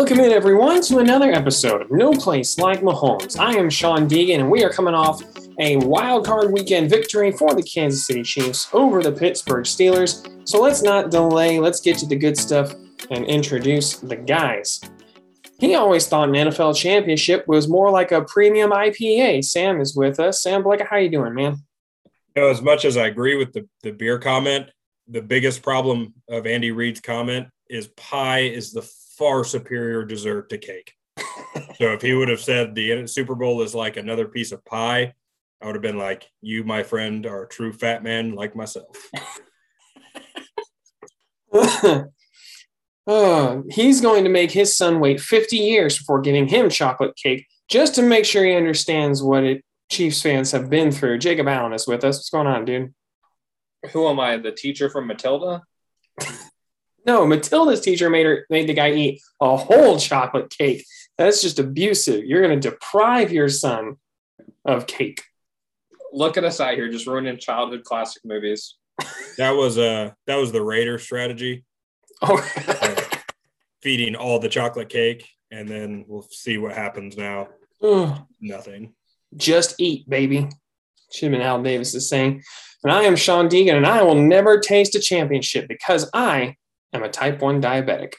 Welcome in, everyone, to another episode of No Place Like Mahomes. I am Sean Deegan, and we are coming off a wild card weekend victory for the Kansas City Chiefs over the Pittsburgh Steelers. So let's not delay. Let's get to the good stuff and introduce the guys. He always thought an NFL championship was more like a premium IPA. Sam is with us. Sam Blake, how you doing, man? You know, as much as I agree with the, the beer comment, the biggest problem of Andy Reid's comment is pie is the far superior dessert to cake. so if he would have said the Super Bowl is like another piece of pie, I would have been like, "You, my friend, are a true fat man like myself." uh, he's going to make his son wait 50 years before giving him chocolate cake just to make sure he understands what it, Chiefs fans have been through. Jacob Allen is with us. What's going on, dude? Who am I? The teacher from Matilda? No, Matilda's teacher made her made the guy eat a whole chocolate cake. That's just abusive. You're going to deprive your son of cake. Look at us out here, just ruining childhood classic movies. That was uh that was the Raider strategy. Oh, uh, feeding all the chocolate cake, and then we'll see what happens now. Nothing. Just eat, baby. Should have been Al Davis is saying. And I am Sean Deegan, and I will never taste a championship because I am a type 1 diabetic.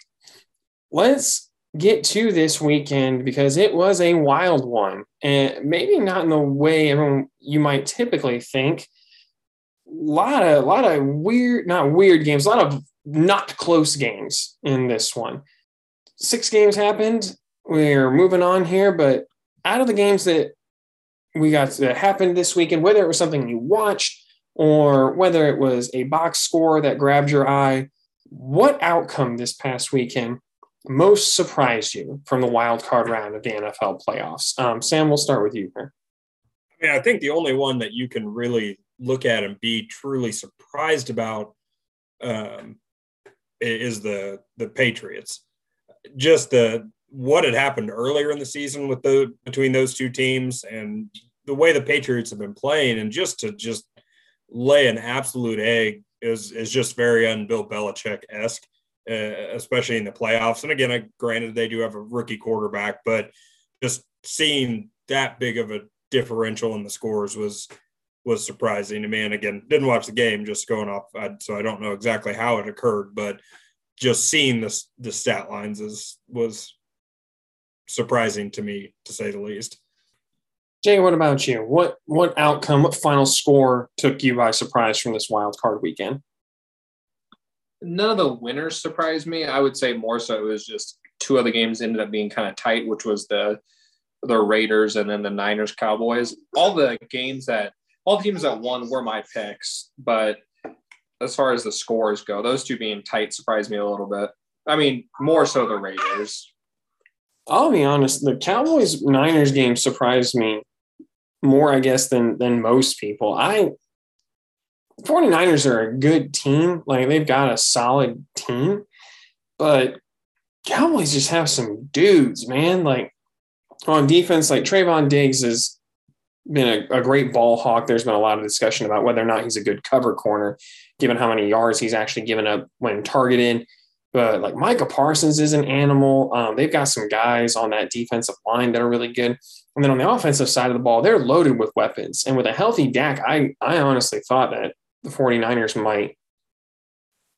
Let's get to this weekend because it was a wild one and maybe not in the way everyone you might typically think. A lot of a lot of weird, not weird games, a lot of not close games in this one. Six games happened. We're moving on here, but out of the games that we got that happened this weekend, whether it was something you watched or whether it was a box score that grabbed your eye, what outcome this past weekend most surprised you from the wild card round of the NFL playoffs? Um, Sam, we'll start with you here. I mean, I think the only one that you can really look at and be truly surprised about um, is the the Patriots. Just the what had happened earlier in the season with the between those two teams and the way the Patriots have been playing, and just to just lay an absolute egg is is just very un Bill Belichick esque, uh, especially in the playoffs. And again, I, granted they do have a rookie quarterback, but just seeing that big of a differential in the scores was was surprising to me. And again, didn't watch the game, just going off, I, so I don't know exactly how it occurred, but just seeing the the stat lines is was surprising to me to say the least. Jay, what about you? What what outcome, what final score took you by surprise from this wild card weekend? None of the winners surprised me. I would say more so it was just two of the games ended up being kind of tight, which was the the Raiders and then the Niners Cowboys. All the games that all the teams that won were my picks, but as far as the scores go, those two being tight surprised me a little bit. I mean, more so the Raiders. I'll be honest, the Cowboys Niners game surprised me more, I guess, than than most people. I 49ers are a good team. Like they've got a solid team, but Cowboys just have some dudes, man. Like on defense, like Trevon Diggs has been a, a, great ball hawk. There's been a lot of discussion about whether or not he's a good cover corner, given how many yards he's actually given up when targeted. But like Micah Parsons is an animal. Um, they've got some guys on that defensive line that are really good. And then on the offensive side of the ball, they're loaded with weapons. And with a healthy Dak, I, I honestly thought that the 49ers might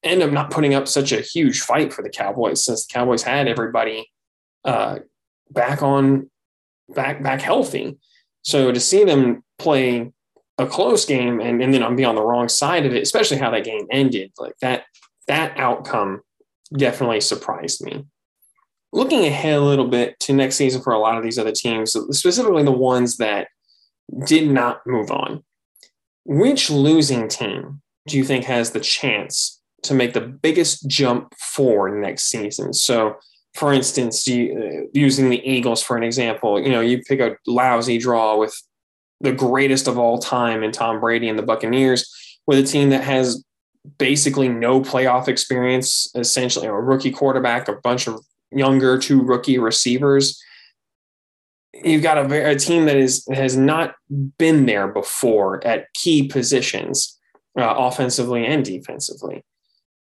end up not putting up such a huge fight for the Cowboys since the Cowboys had everybody uh, back on back back healthy. So to see them play a close game and, and then be on the wrong side of it, especially how that game ended, like that that outcome definitely surprised me. Looking ahead a little bit to next season for a lot of these other teams, specifically the ones that did not move on, which losing team do you think has the chance to make the biggest jump forward next season? So, for instance, you, uh, using the Eagles for an example, you know, you pick a lousy draw with the greatest of all time in Tom Brady and the Buccaneers with a team that has basically no playoff experience, essentially a rookie quarterback, a bunch of younger two rookie receivers. You've got a, a team that is has not been there before at key positions, uh, offensively and defensively.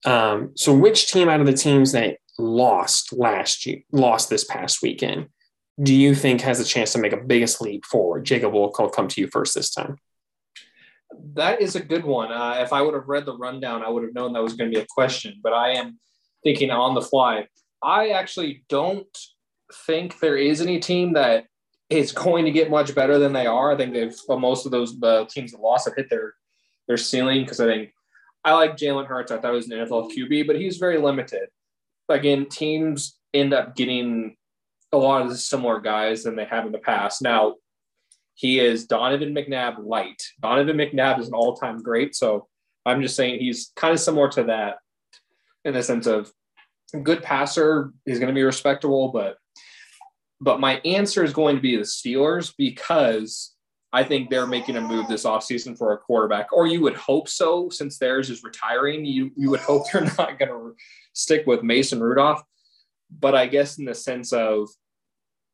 Um, so, which team out of the teams that lost last year, lost this past weekend, do you think has a chance to make a biggest leap forward? Jacob will come to you first this time. That is a good one. Uh, if I would have read the rundown, I would have known that was going to be a question, but I am thinking on the fly. I actually don't think there is any team that is going to get much better than they are. I think they've well, most of those the teams that lost have hit their their ceiling because I think I like Jalen Hurts. I thought he was an NFL QB, but he's very limited. Again, teams end up getting a lot of similar guys than they have in the past. Now, he is Donovan McNabb light. Donovan McNabb is an all-time great, so I'm just saying he's kind of similar to that in the sense of good passer. He's going to be respectable, but but my answer is going to be the Steelers because I think they're making a move this offseason for a quarterback, or you would hope so, since theirs is retiring. You you would hope they're not going to stick with Mason Rudolph. But I guess in the sense of,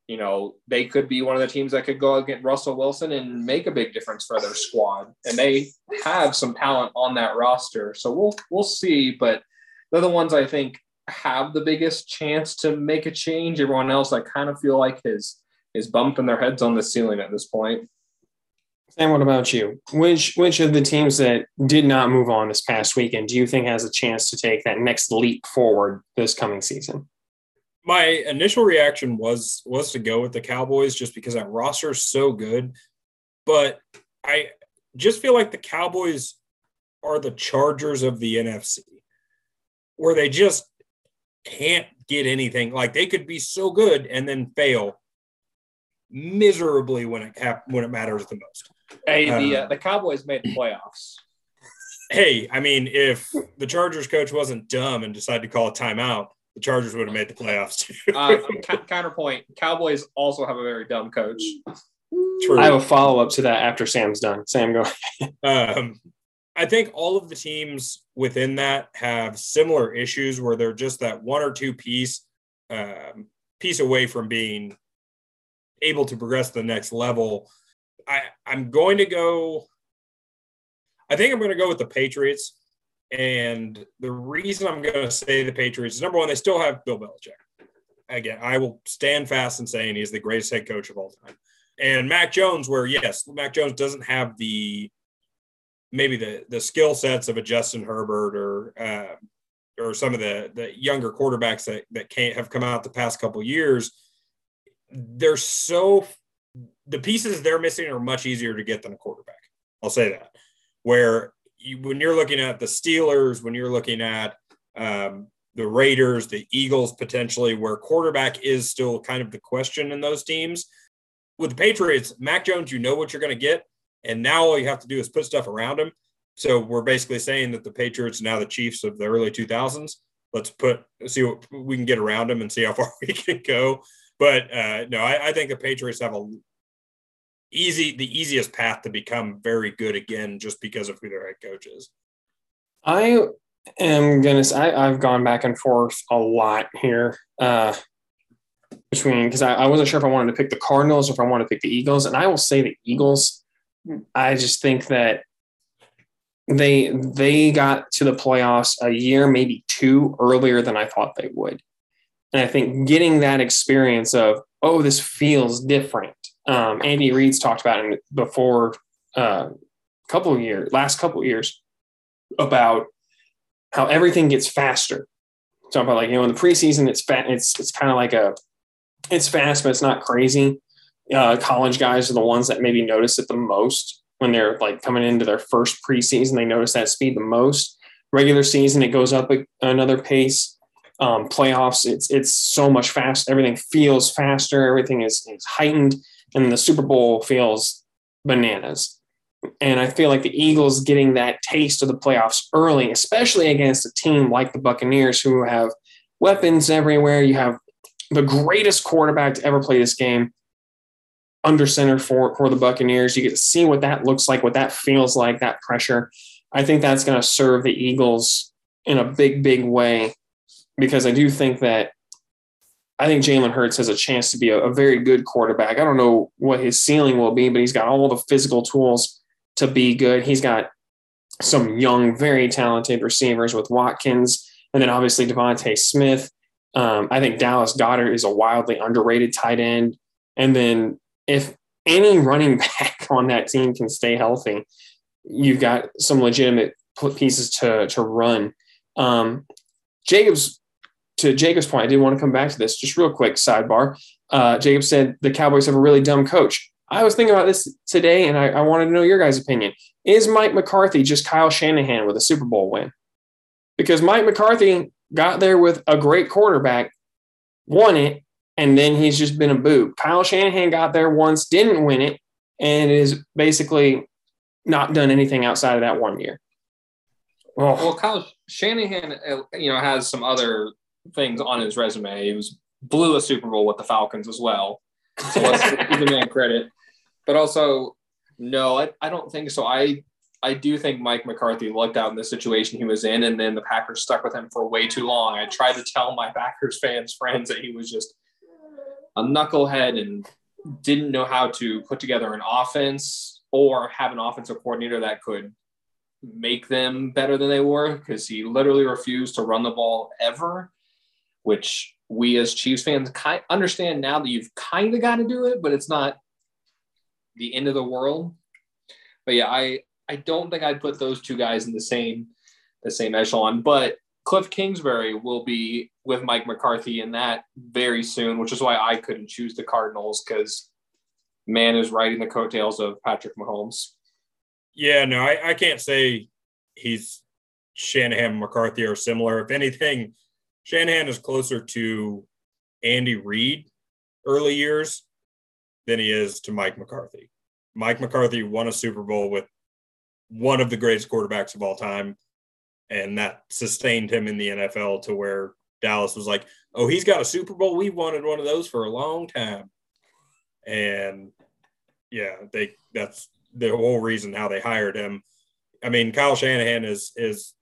you know, they could be one of the teams that could go against Russell Wilson and make a big difference for their squad. And they have some talent on that roster. So we'll we'll see. But they're the ones I think have the biggest chance to make a change. Everyone else, I kind of feel like is is bumping their heads on the ceiling at this point. And what about you? Which which of the teams that did not move on this past weekend do you think has a chance to take that next leap forward this coming season? My initial reaction was was to go with the Cowboys just because that roster is so good, but I just feel like the Cowboys are the Chargers of the NFC, where they just can't get anything. Like they could be so good and then fail miserably when it hap- when it matters the most. Hey, the uh, uh, the Cowboys made the playoffs. Hey, I mean, if the Chargers coach wasn't dumb and decided to call a timeout, the Chargers would have made the playoffs too. uh, counterpoint: Cowboys also have a very dumb coach. True. I have a follow up to that after Sam's done. Sam, go. um, I think all of the teams within that have similar issues where they're just that one or two piece um, piece away from being able to progress to the next level. I, I'm going to go. I think I'm going to go with the Patriots. And the reason I'm going to say the Patriots is number one, they still have Bill Belichick. Again, I will stand fast in saying he's the greatest head coach of all time. And Mac Jones, where yes, Mac Jones doesn't have the maybe the the skill sets of a Justin Herbert or uh, or some of the the younger quarterbacks that that can't have come out the past couple years, they're so the pieces they're missing are much easier to get than a quarterback. I'll say that. Where you, when you're looking at the Steelers, when you're looking at um, the Raiders, the Eagles, potentially, where quarterback is still kind of the question in those teams. With the Patriots, Mac Jones, you know what you're going to get. And now all you have to do is put stuff around him. So we're basically saying that the Patriots now the Chiefs of the early 2000s. Let's put see what we can get around them and see how far we can go. But uh, no, I, I think the Patriots have a easy the easiest path to become very good again just because of who their head coach is. I am gonna say I, have gone back and forth a lot here uh, between because I, I wasn't sure if I wanted to pick the Cardinals or if I wanted to pick the Eagles, and I will say the Eagles I just think that they they got to the playoffs a year, maybe two earlier than I thought they would. And I think getting that experience of, oh, this feels different. Um, Andy Reid's talked about it before a uh, couple of years, last couple of years, about how everything gets faster. Talk about like, you know, in the preseason, it's fat, it's it's kind of like a it's fast, but it's not crazy uh, college guys are the ones that maybe notice it the most when they're like coming into their first preseason. They notice that speed the most. Regular season, it goes up a, another pace. Um, playoffs, it's it's so much fast. Everything feels faster. Everything is, is heightened, and the Super Bowl feels bananas. And I feel like the Eagles getting that taste of the playoffs early, especially against a team like the Buccaneers, who have weapons everywhere. You have the greatest quarterback to ever play this game under center for, for the Buccaneers. You get to see what that looks like, what that feels like, that pressure. I think that's going to serve the Eagles in a big, big way because I do think that I think Jalen Hurts has a chance to be a, a, very good quarterback. I don't know what his ceiling will be, but he's got all the physical tools to be good. He's got some young, very talented receivers with Watkins, and then obviously DeVonta Smith. Um, I think Dallas Goedert is a wildly underrated tight end. And then if any running back on that team can stay healthy, you've got some legitimate pieces to to run. Um, Jacobs, to Jacob's point, I did want to come back to this just real quick. Sidebar: uh, Jacob said the Cowboys have a really dumb coach. I was thinking about this today, and I, I wanted to know your guys' opinion. Is Mike McCarthy just Kyle Shanahan with a Super Bowl win? Because Mike McCarthy got there with a great quarterback, won it, and then he's just been a boob. Kyle Shanahan got there once, didn't win it, and is basically not done anything outside of that one year. Oh. Well, Kyle Shanahan, uh, you know, has some other things on his resume. He was blew a Super Bowl with the Falcons as well. So let's give the man credit. But also, no, I, I don't think so. I I do think Mike McCarthy lucked out in the situation he was in, and then the Packers stuck with him for way too long. I tried to tell my Packers fans friends that he was just a knucklehead and didn't know how to put together an offense or have an offensive coordinator that could make them better than they were because he literally refused to run the ball ever, which we as Chiefs fans kind understand now that you've kind of got to do it, but it's not the end of the world. But yeah, I I don't think I'd put those two guys in the same the same echelon. But Cliff Kingsbury will be with Mike McCarthy in that very soon, which is why I couldn't choose the Cardinals because man is riding the coattails of Patrick Mahomes. Yeah, no, I, I can't say he's Shanahan McCarthy are similar. If anything, Shanahan is closer to Andy Reid early years than he is to Mike McCarthy. Mike McCarthy won a Super Bowl with one of the greatest quarterbacks of all time, and that sustained him in the NFL to where Dallas was like, "Oh, he's got a Super Bowl. We wanted one of those for a long time." And yeah, they that's the whole reason how they hired him. I mean, Kyle Shanahan is is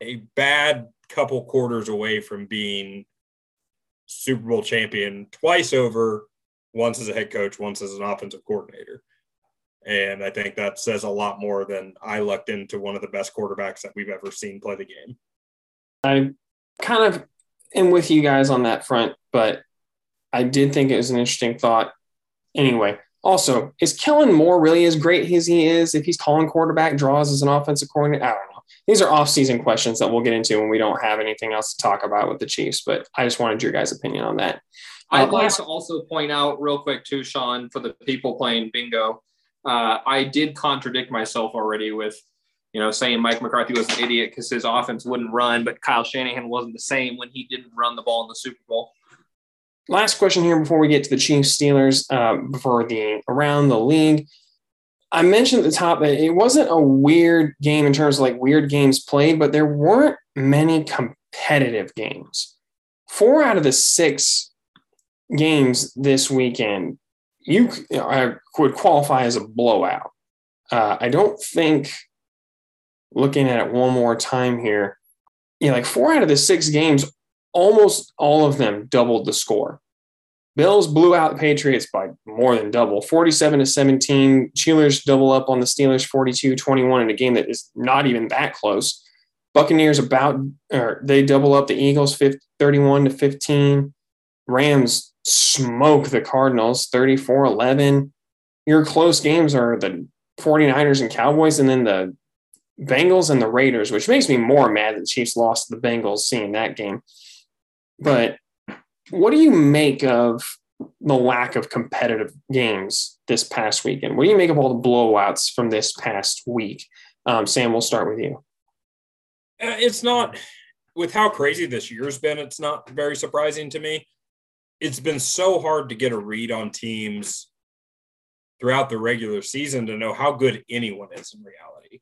a bad couple quarters away from being Super Bowl champion twice over, once as a head coach, once as an offensive coordinator. And I think that says a lot more than I lucked into one of the best quarterbacks that we've ever seen play the game. I kind of am with you guys on that front, but I did think it was an interesting thought. Anyway, also, is Kellen Moore really as great as he is if he's calling quarterback draws as an offensive coordinator? I don't know. These are off-season questions that we'll get into when we don't have anything else to talk about with the Chiefs. But I just wanted your guys' opinion on that. I'd uh, like to also point out real quick too, Sean, for the people playing bingo. Uh, I did contradict myself already with, you know, saying Mike McCarthy was an idiot because his offense wouldn't run, but Kyle Shanahan wasn't the same when he didn't run the ball in the Super Bowl last question here before we get to the Chiefs Steelers uh, before the around the league. I mentioned at the top that it wasn't a weird game in terms of like weird games played, but there weren't many competitive games. Four out of the six games this weekend, you uh, would qualify as a blowout. Uh, I don't think, looking at it one more time here, yeah, like four out of the six games almost all of them doubled the score. Bills blew out the Patriots by more than double 47 to 17. Steelers double up on the Steelers 42 21 in a game that is not even that close. Buccaneers about, or they double up the Eagles 31 to 15. Rams smoke the Cardinals 34 11. Your close games are the 49ers and Cowboys, and then the Bengals and the Raiders, which makes me more mad that Chiefs lost the Bengals seeing that game. But what do you make of the lack of competitive games this past weekend? What do you make of all the blowouts from this past week? Um, Sam, we'll start with you. Uh, it's not with how crazy this year's been. It's not very surprising to me. It's been so hard to get a read on teams throughout the regular season to know how good anyone is in reality.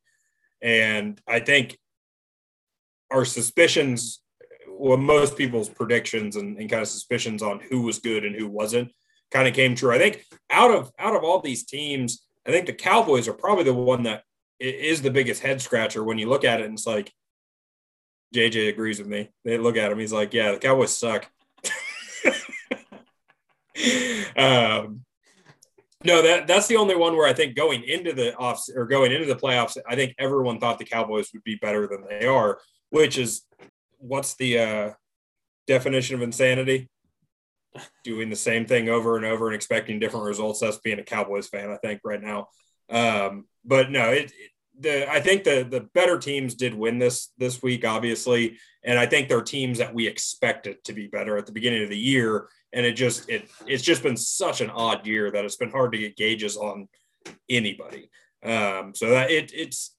And I think our suspicions well, most people's predictions and, and kind of suspicions on who was good and who wasn't kind of came true. I think out of out of all these teams, I think the Cowboys are probably the one that is the biggest head scratcher when you look at it and it's like JJ agrees with me. They look at him, he's like, Yeah, the Cowboys suck. um, no, that that's the only one where I think going into the off or going into the playoffs, I think everyone thought the Cowboys would be better than they are, which is what's the uh definition of insanity? Doing the same thing over and over and expecting different results. That's being a Cowboys fan, I think, right now. Um, but no, it, it the I think the the better teams did win this this week, obviously, and I think they're teams that we expected to be better at the beginning of the year, and it just it it's just been such an odd year that it's been hard to get gauges on anybody. Um, so that it it's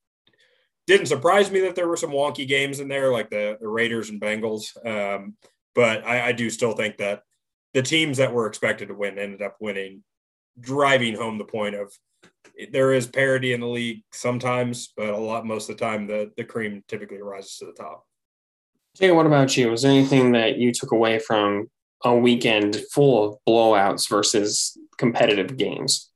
didn't surprise me that there were some wonky games in there, like the the Raiders and Bengals. Um, but I, I do still think that the teams that were expected to win ended up winning, driving home the point of there is parity in the league sometimes, but a lot most of the time the the cream typically rises to the top. Jay, what about you? Was there anything that you took away from a weekend full of blowouts versus competitive games?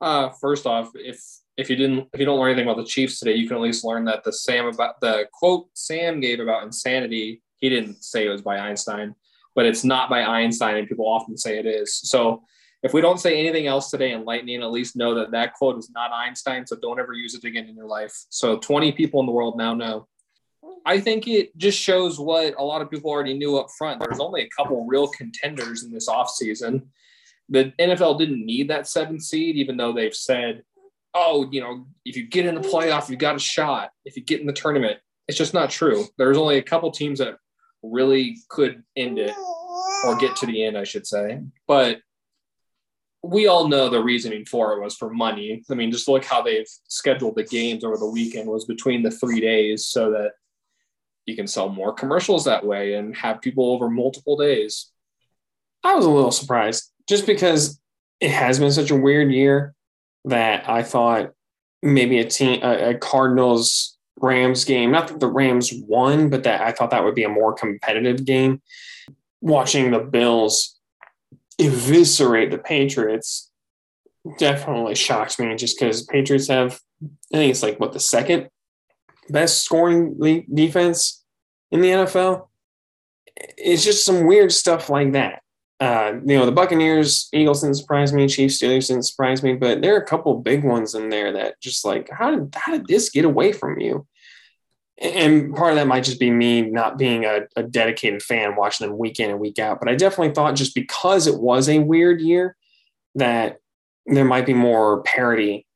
Uh, first off, if if you didn't if you don't learn anything about the Chiefs today, you can at least learn that the Sam about the quote Sam gave about insanity. He didn't say it was by Einstein, but it's not by Einstein, and people often say it is. So if we don't say anything else today in lightning, at least know that that quote is not Einstein. So don't ever use it again in your life. So 20 people in the world now know. I think it just shows what a lot of people already knew up front. There's only a couple real contenders in this offseason. The NFL didn't need that seven seed, even though they've said, oh, you know, if you get in the playoff, you've got a shot. If you get in the tournament, it's just not true. There's only a couple teams that really could end it or get to the end, I should say. But we all know the reasoning for it was for money. I mean, just look how they've scheduled the games over the weekend was between the three days so that you can sell more commercials that way and have people over multiple days. I was a little surprised just because it has been such a weird year that I thought maybe a team, a, a Cardinals Rams game, not that the Rams won, but that I thought that would be a more competitive game. Watching the Bills eviscerate the Patriots definitely shocked me just because Patriots have, I think it's like what the second best scoring defense in the NFL. It's just some weird stuff like that. Uh, you know, the Buccaneers, Eagles didn't surprise me, Chiefs, Steelers didn't surprise me, but there are a couple big ones in there that just like, how did how did this get away from you? and part of that might just be me not being a, a, dedicated fan watching them week in and week out. But I definitely thought just because it was a weird year that there might be more parity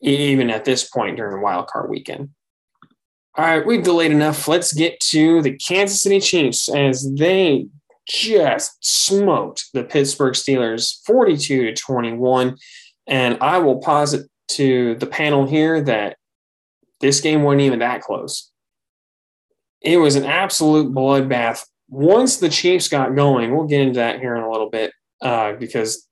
even at this point during the wild card weekend. All right, we've delayed enough. Let's get to the Kansas City Chiefs as they just smoked the Pittsburgh Steelers 42 to 21. And I will posit to the panel here that this game wasn't even that close it was an absolute bloodbath. Once the Chiefs got going, we'll get into that here in a little bit uh, because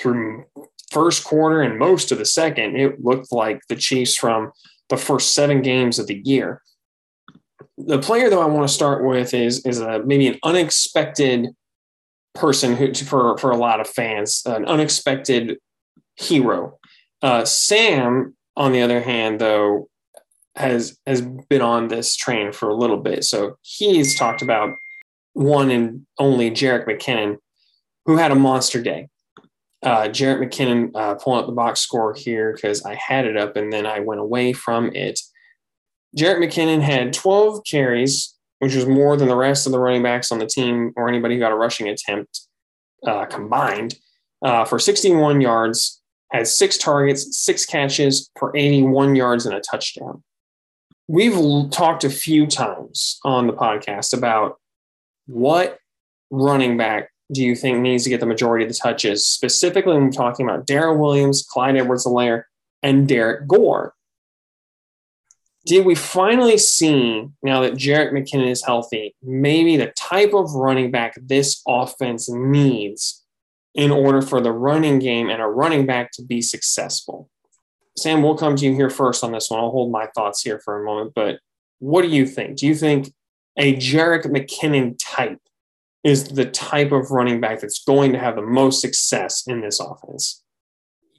through first quarter and most of the second, it looked like the Chiefs from the first seven games of the year. The player that I want to start with is is a maybe an unexpected person who for for a lot of fans, an unexpected hero. Uh, Sam, on the other hand, though, has has been on this train for a little bit. So he's talked about one and only Jerick McKinnon, who had a monster day. Uh, Jerick McKinnon, uh, pulling up the box score here because I had it up and then I went away from it. Jerick McKinnon had 12 carries, which was more than the rest of the running backs on the team or anybody who got a rushing attempt uh, combined uh, for 61 yards, had six targets, six catches for 81 yards and a touchdown we've talked a few times on the podcast about what running back do you think needs to get the majority of the touches? Specifically, when we're talking about Darrel Williams, Clyde Edwards-Helaire, and Derrick Gore. Did we finally see, now that Jerick McKinnon is healthy, maybe the type of running back this offense needs in order for the running game and a running back to be successful? Sam, we'll come to you here first on this one. I'll hold my thoughts here for a moment. But what do you think? Do you think a Jerick McKinnon type is the type of running back that's going to have the most success in this offense?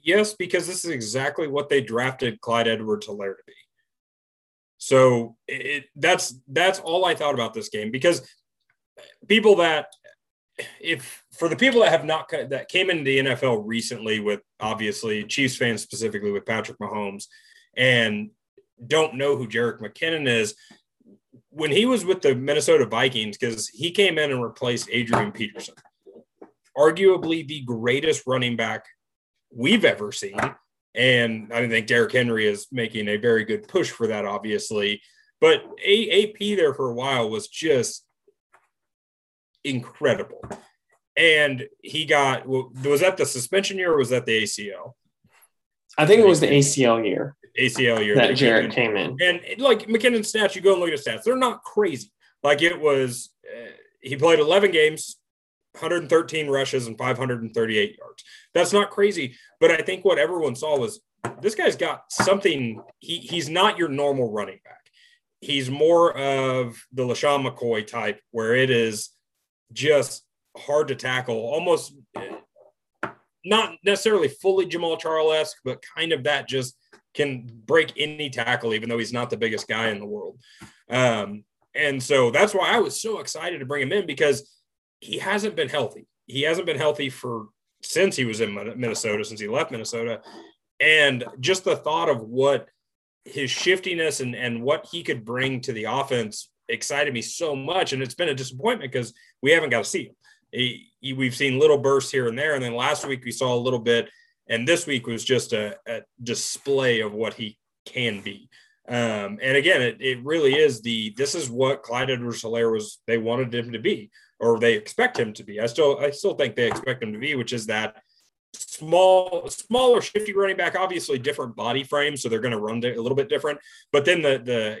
Yes, because this is exactly what they drafted Clyde Edwards-Helaire to be. So it, that's that's all I thought about this game because people that if for the people that have not that came into the NFL recently with obviously Chiefs fans specifically with Patrick Mahomes and don't know who Jerick McKinnon is, when he was with the Minnesota Vikings, because he came in and replaced Adrian Peterson, arguably the greatest running back we've ever seen. And I think Derrick Henry is making a very good push for that, obviously. But AP there for a while was just incredible. And he got, was that the suspension year or was that the ACL? I think it was the ACL year. ACL year that Jarrett came in. And like McKinnon's stats, you go and look at stats, they're not crazy. Like it was, uh, he played 11 games, 113 rushes, and 538 yards. That's not crazy. But I think what everyone saw was this guy's got something. He, he's not your normal running back. He's more of the LeSean McCoy type, where it is just hard to tackle, almost not necessarily fully Jamaal Charles esque, but kind of that just can break any tackle, even though he's not the biggest guy in the world. Um, and so that's why I was so excited to bring him in because he hasn't been healthy. He hasn't been healthy for since he was in Minnesota, since he left Minnesota. And just the thought of what his shiftiness and, and what he could bring to the offense excited me so much. And it's been a disappointment because we haven't got to see him. He, he, we've seen little bursts here and there. And then last week we saw a little bit and this week was just a, a display of what he can be. Um, and again, it, it really is the this is what Clyde Edwards-Helaire was they wanted him to be, or they expect him to be. I still I still think they expect him to be, which is that small, smaller, shifty running back. Obviously, different body frame, so they're going to run a little bit different. But then the the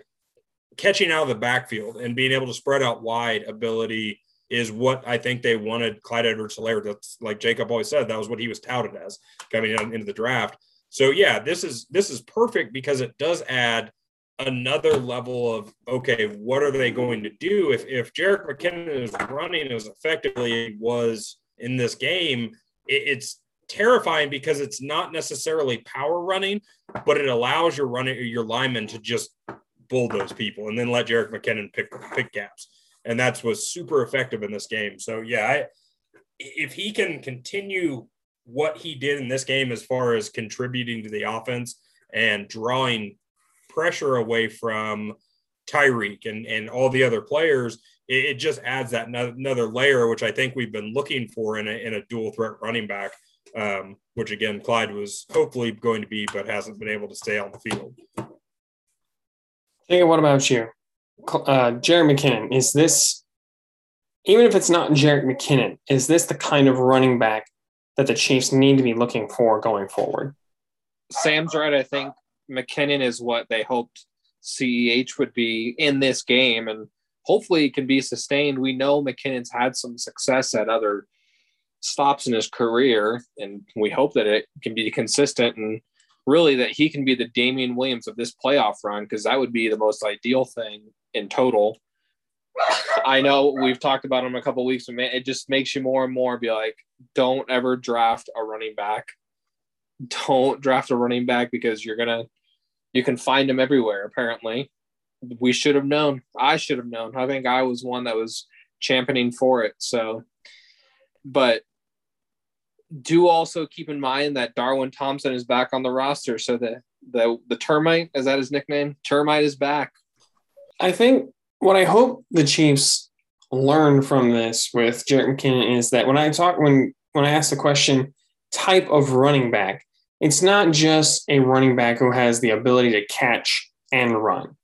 catching out of the backfield and being able to spread out wide ability is what I think they wanted Clyde Edwards Helaire. That's like Jacob always said, that was what he was touted as coming into the draft. So yeah, this is this is perfect because it does add another level of okay, what are they going to do if if Jerick McKinnon is running as effectively as was in this game? It, it's terrifying because it's not necessarily power running, but it allows your running your linemen to just bulldoze people and then let Jerick McKinnon pick pick gaps and that's was super effective in this game. So yeah, I, if he can continue what he did in this game as far as contributing to the offense and drawing pressure away from Tyreek and, and all the other players, it, it just adds that another layer, which I think we've been looking for in a, in a dual threat running back, um, which again, Clyde was hopefully going to be, but hasn't been able to stay on the field. Hey, what about you? uh, Jerick McKinnon, is this, even if it's not Jared McKinnon, is this the kind of running back that the Chiefs need to be looking for going forward? Sam's right. I think McKinnon is what they hoped CEH would be in this game, and hopefully it can be sustained. We know McKinnon's had some success at other stops in his career, and we hope that it can be consistent and really that he can be the Damien Williams of this playoff run because that would be the most ideal thing in total. I know we've talked about him a couple weeks, and it just makes you more and more be like, don't ever draft a running back. Don't draft a running back because you're gonna you can find them everywhere, apparently. We should have known. I should have known. I think I was one that was championing for it. So but do also keep in mind that Darwin Thompson is back on the roster. So the the the termite, is that his nickname? Termite is back. I think what I hope the Chiefs learn from this with jared McKinnon is that when I talk when when I ask the question type of running back, it's not just a running back who has the ability to catch and run.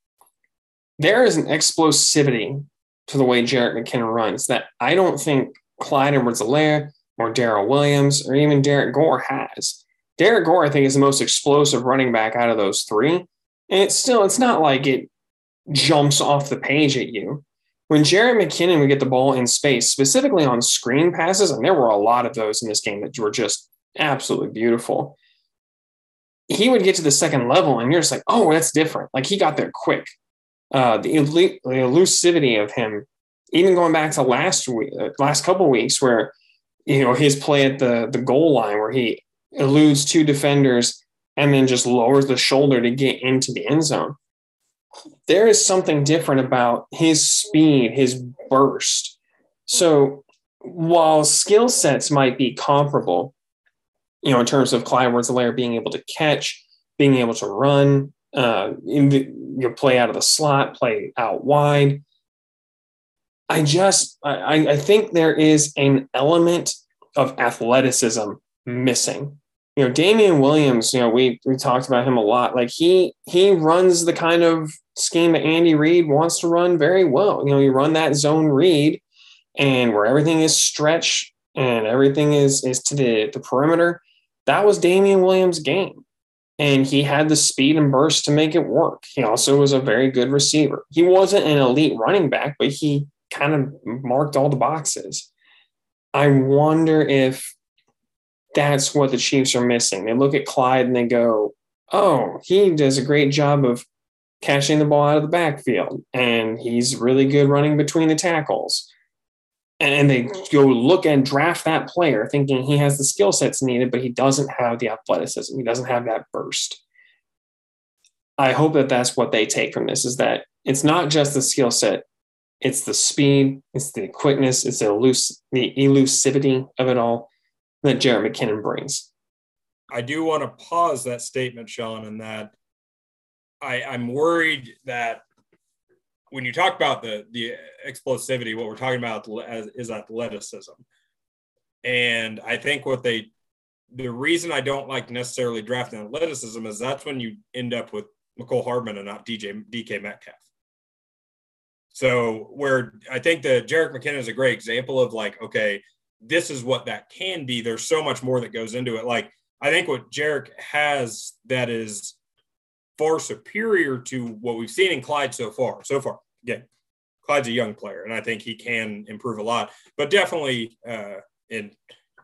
There is an explosivity to the way Jerick McKinnon runs that I don't think Clyde Edwards-Helaire or Darrel Williams or even Derrick Gore has. Derrick Gore, I think, is the most explosive running back out of those three. And it's still, it's not like it jumps off the page at you. When Jared McKinnon would get the ball in space, specifically on screen passes, and there were a lot of those in this game that were just absolutely beautiful. He would get to the second level, and you're just like, oh, that's different. Like he got there quick. Uh, the, elite, the elusivity of him, even going back to last week, uh, last couple weeks, where you know his play at the the goal line, where he eludes two defenders and then just lowers the shoulder to get into the end zone there is something different about his speed, his burst. So while skill sets might be comparable, you know, in terms of Clyde Edwards-Helaire being able to catch, being able to run, uh, the, you play out of the slot, play out wide. I just I, I think there is an element of athleticism missing. You know, Damien Williams, you know, we we talked about him a lot. Like he he runs the kind of scheme that Andy Reid wants to run very well. You know, you run that zone read and where everything is stretch and everything is is to the, the perimeter. That was Damien Williams' game. And he had the speed and burst to make it work. He also was a very good receiver. He wasn't an elite running back, but he kind of marked all the boxes. I wonder if that's what the Chiefs are missing. They look at Clyde and they go, oh, he does a great job of catching the ball out of the backfield, and he's really good running between the tackles. And they mm. go look and draft that player thinking he has the skill sets needed, but he doesn't have the athleticism. He doesn't have that burst. I hope that that's what they take from this is that it's not just the skill set it's the speed, it's the quickness, it's the, elus- the elusivity of it all that Jared McKinnon brings. I do want to pause that statement, Sean, and that I, I'm worried that when you talk about the the explosivity, what we're talking about is athleticism. And I think what they, the reason I don't like necessarily drafting athleticism is that's when you end up with Mecole Hardman and not DJ DK Metcalf. So where I think the Jerick McKinnon is a great example of like, okay, this is what that can be. There's so much more that goes into it. Like I think what Jerick has that is far superior to what we've seen in Clyde so far. So far, again, Clyde's a young player, and I think he can improve a lot. But definitely uh, in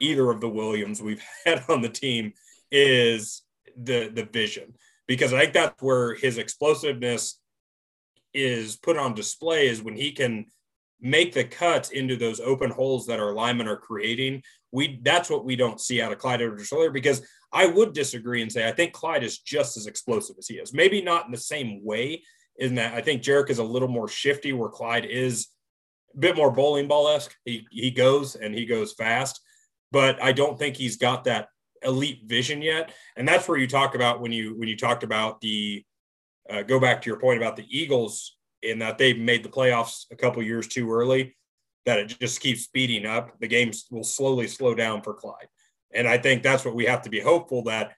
either of the Williams we've had on the team is the the vision because I think that's where his explosiveness is put on display is when he can make the cuts into those open holes that our linemen are creating. We that's what we don't see out of Clyde Edwards-Helaire because I would disagree and say I think Clyde is just as explosive as he is. Maybe not in the same way, in that I think Jerick is a little more shifty where Clyde is a bit more bowling ball esque. He he goes and he goes fast, but I don't think he's got that elite vision yet. And that's where you talk about when you when you talked about the uh, go back to your point about the Eagles in that they made the playoffs a couple years too early, that it just keeps speeding up. The games will slowly slow down for Clyde. And I think that's what we have to be hopeful that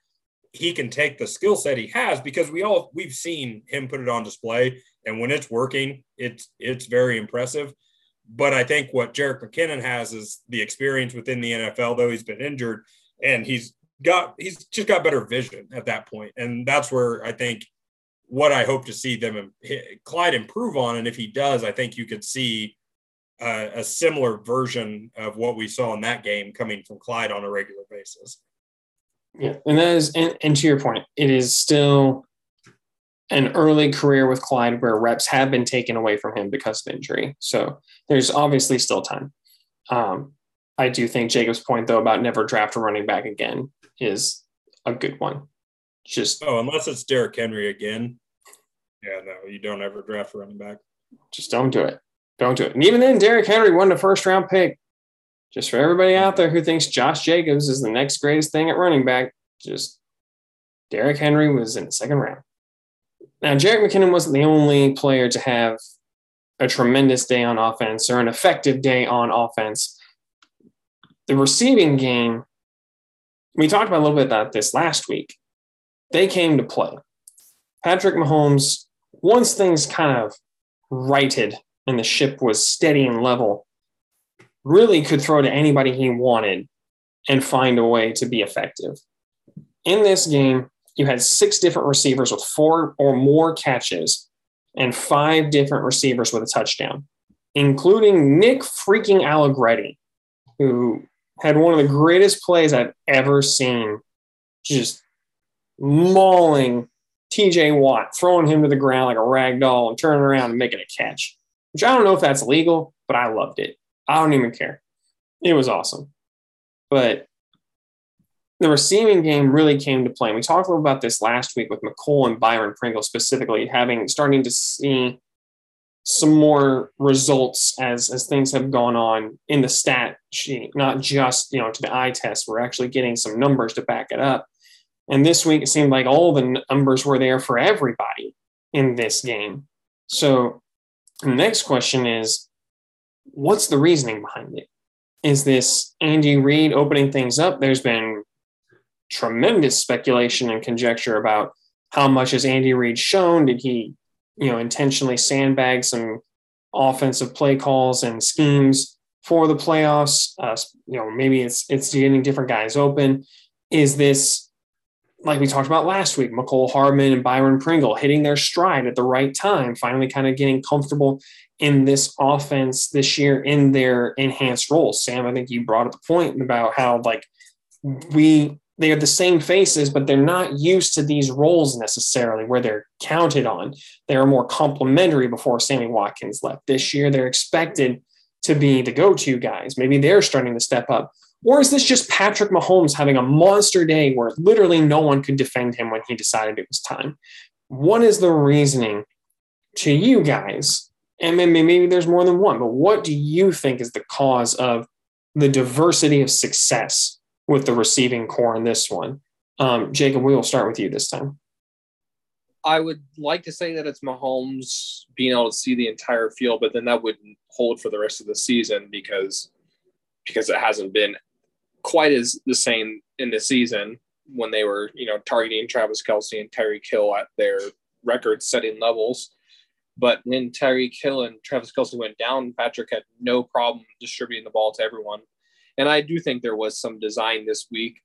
he can take the skill set he has because we all we've seen him put it on display. And when it's working, it's it's very impressive. But I think what Jerick McKinnon has is the experience within the NFL, though he's been injured, and he's got he's just got better vision at that point. And that's where I think what I hope to see them eh, Clyde improve on. And if he does, I think you could see a, a similar version of what we saw in that game coming from Clyde on a regular basis. Yeah, and that is, and, and to your point, it is still an early career with Clyde where reps have been taken away from him because of injury. So there's obviously still time. Um, I do think Jacob's point though about never draft a running back again is a good one. Just oh, unless it's Derrick Henry again. Yeah, no, you don't ever draft a running back. Just don't do it. Don't do it. And even then, Derrick Henry won the first round pick. Just for everybody out there who thinks Josh Jacobs is the next greatest thing at running back, just Derrick Henry was in the second round. Now, Jerick McKinnon wasn't the only player to have a tremendous day on offense or an effective day on offense. The receiving game, we talked about a little bit about this last week they came to play. Patrick Mahomes, once things kind of righted and the ship was steady and level, really could throw to anybody he wanted and find a way to be effective. In this game, you had six different receivers with four or more catches and five different receivers with a touchdown, including Nick freaking Allegretti, who had one of the greatest plays I've ever seen. Just mauling TJ Watt, throwing him to the ground like a rag doll and turning around and making a catch, which I don't know if that's legal, but I loved it. I don't even care. It was awesome. But the receiving game really came to play. And we talked a little about this last week with Mecole and Byron Pringle specifically, having starting to see some more results as as things have gone on in the stat sheet, not just you know to the eye test. We're actually getting some numbers to back it up And this week, it seemed like all the numbers were there for everybody in this game. So the next question is what's the reasoning behind it? Is this Andy Reid opening things up? There's been tremendous speculation and conjecture about how much has Andy Reid shown? Did he, you know, intentionally sandbag some offensive play calls and schemes for the playoffs? Uh, you know, maybe it's it's getting different guys open. Is this like we talked about last week, Mecole Hardman and Byron Pringle hitting their stride at the right time, finally kind of getting comfortable in this offense this year in their enhanced roles. Sam, I think you brought up the point about how like we they are the same faces, but they're not used to these roles necessarily where they're counted on. They are more complementary before Sammy Watkins left. This year, they're expected to be the go to guys. Maybe they're starting to step up. Or is this just Patrick Mahomes having a monster day where literally no one could defend him when he decided it was time? What is the reasoning to you guys? And maybe, maybe there's more than one, but what do you think is the cause of the diversity of success with the receiving corps in this one. Um, Jacob, we will start with you this time. I would like to say that it's Mahomes being able to see the entire field, but then that wouldn't hold for the rest of the season because because it hasn't been quite as the same in the season when they were, you know, targeting Travis Kelce and Tyreek Hill at their record setting levels. But when Tyreek Hill and Travis Kelce went down, Patrick had no problem distributing the ball to everyone. And I do think there was some design this week,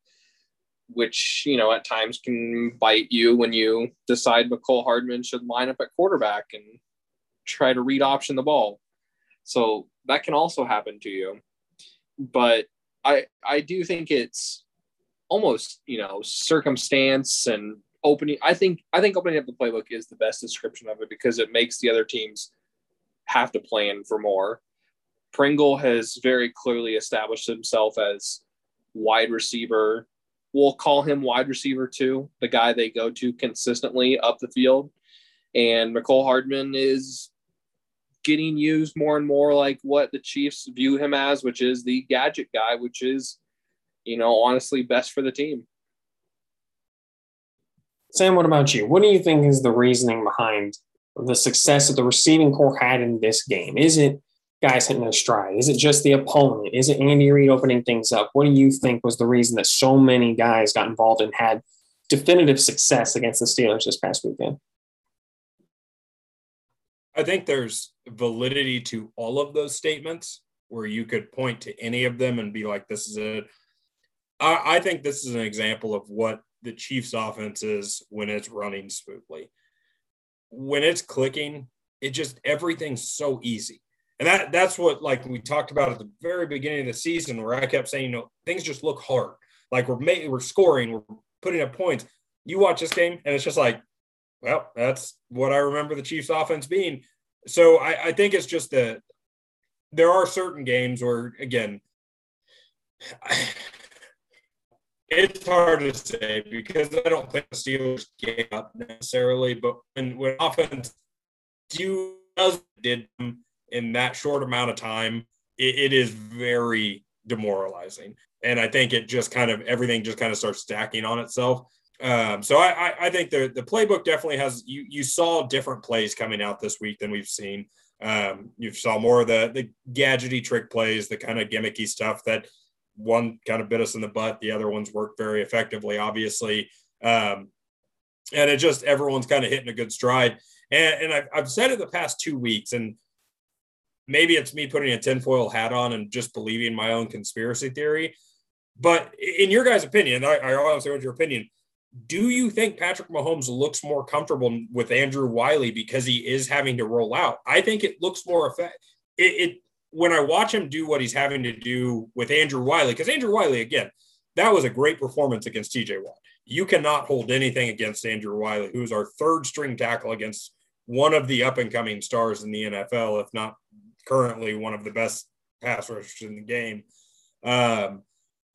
which, you know, at times can bite you when you decide Mecole Hardman should line up at quarterback and try to read option the ball. So that can also happen to you. But I I do think it's almost, you know, circumstance and opening I think I think opening up the playbook is the best description of it because it makes the other teams have to plan for more Pringle has very clearly established himself as wide receiver. We'll call him wide receiver two, the guy they go to consistently up the field. And Mecole Hardman is getting used more and more like what the Chiefs view him as, which is the gadget guy, which is, you know, honestly best for the team. Sam, what about you? What do you think is the reasoning behind the success that the receiving corps had in this game? Is it guys hitting their stride? Is it just the opponent? Is it Andy Reid opening things up? What do you think was the reason that so many guys got involved and had definitive success against the Steelers this past weekend? I think there's validity to all of those statements where you could point to any of them and be like, this is it i think this is an example of what the Chiefs offense is when it's running smoothly. When it's clicking, it just everything's so easy and that that's what like we talked about at the very beginning of the season, where I kept saying, you know, things just look hard. Like we're we're scoring, we're putting up points. You watch this game, and it's just like, well, that's what I remember the Chiefs' offense being. So I, I think it's just that there are certain games where, again, it's hard to say because I don't think the Steelers gave up necessarily, but when, when offense do does did in that short amount of time, it, it is very demoralizing. And I think it just kind of everything just kind of starts stacking on itself. Um, so I, I, think the the playbook definitely has you you saw different plays coming out this week than we've seen. Um, you saw more of the the gadgety trick plays, the kind of gimmicky stuff that one kind of bit us in the butt. The other ones worked very effectively, obviously. Um, and it just everyone's kind of hitting a good stride. And, and I've, I've said it the past two weeks, and maybe it's me putting a tinfoil hat on and just believing my own conspiracy theory. But in your guys' opinion, I, I want to say your opinion. Do you think Patrick Mahomes looks more comfortable with Andrew Wylie because he is having to roll out? I think it looks more effective. It, it when I watch him do what he's having to do with Andrew Wylie, because Andrew Wylie again, that was a great performance against TJ Watt. You cannot hold anything against Andrew Wylie, who's our third string tackle against one of the up and coming stars in the NFL, if not currently one of the best pass rushers in the game. Um,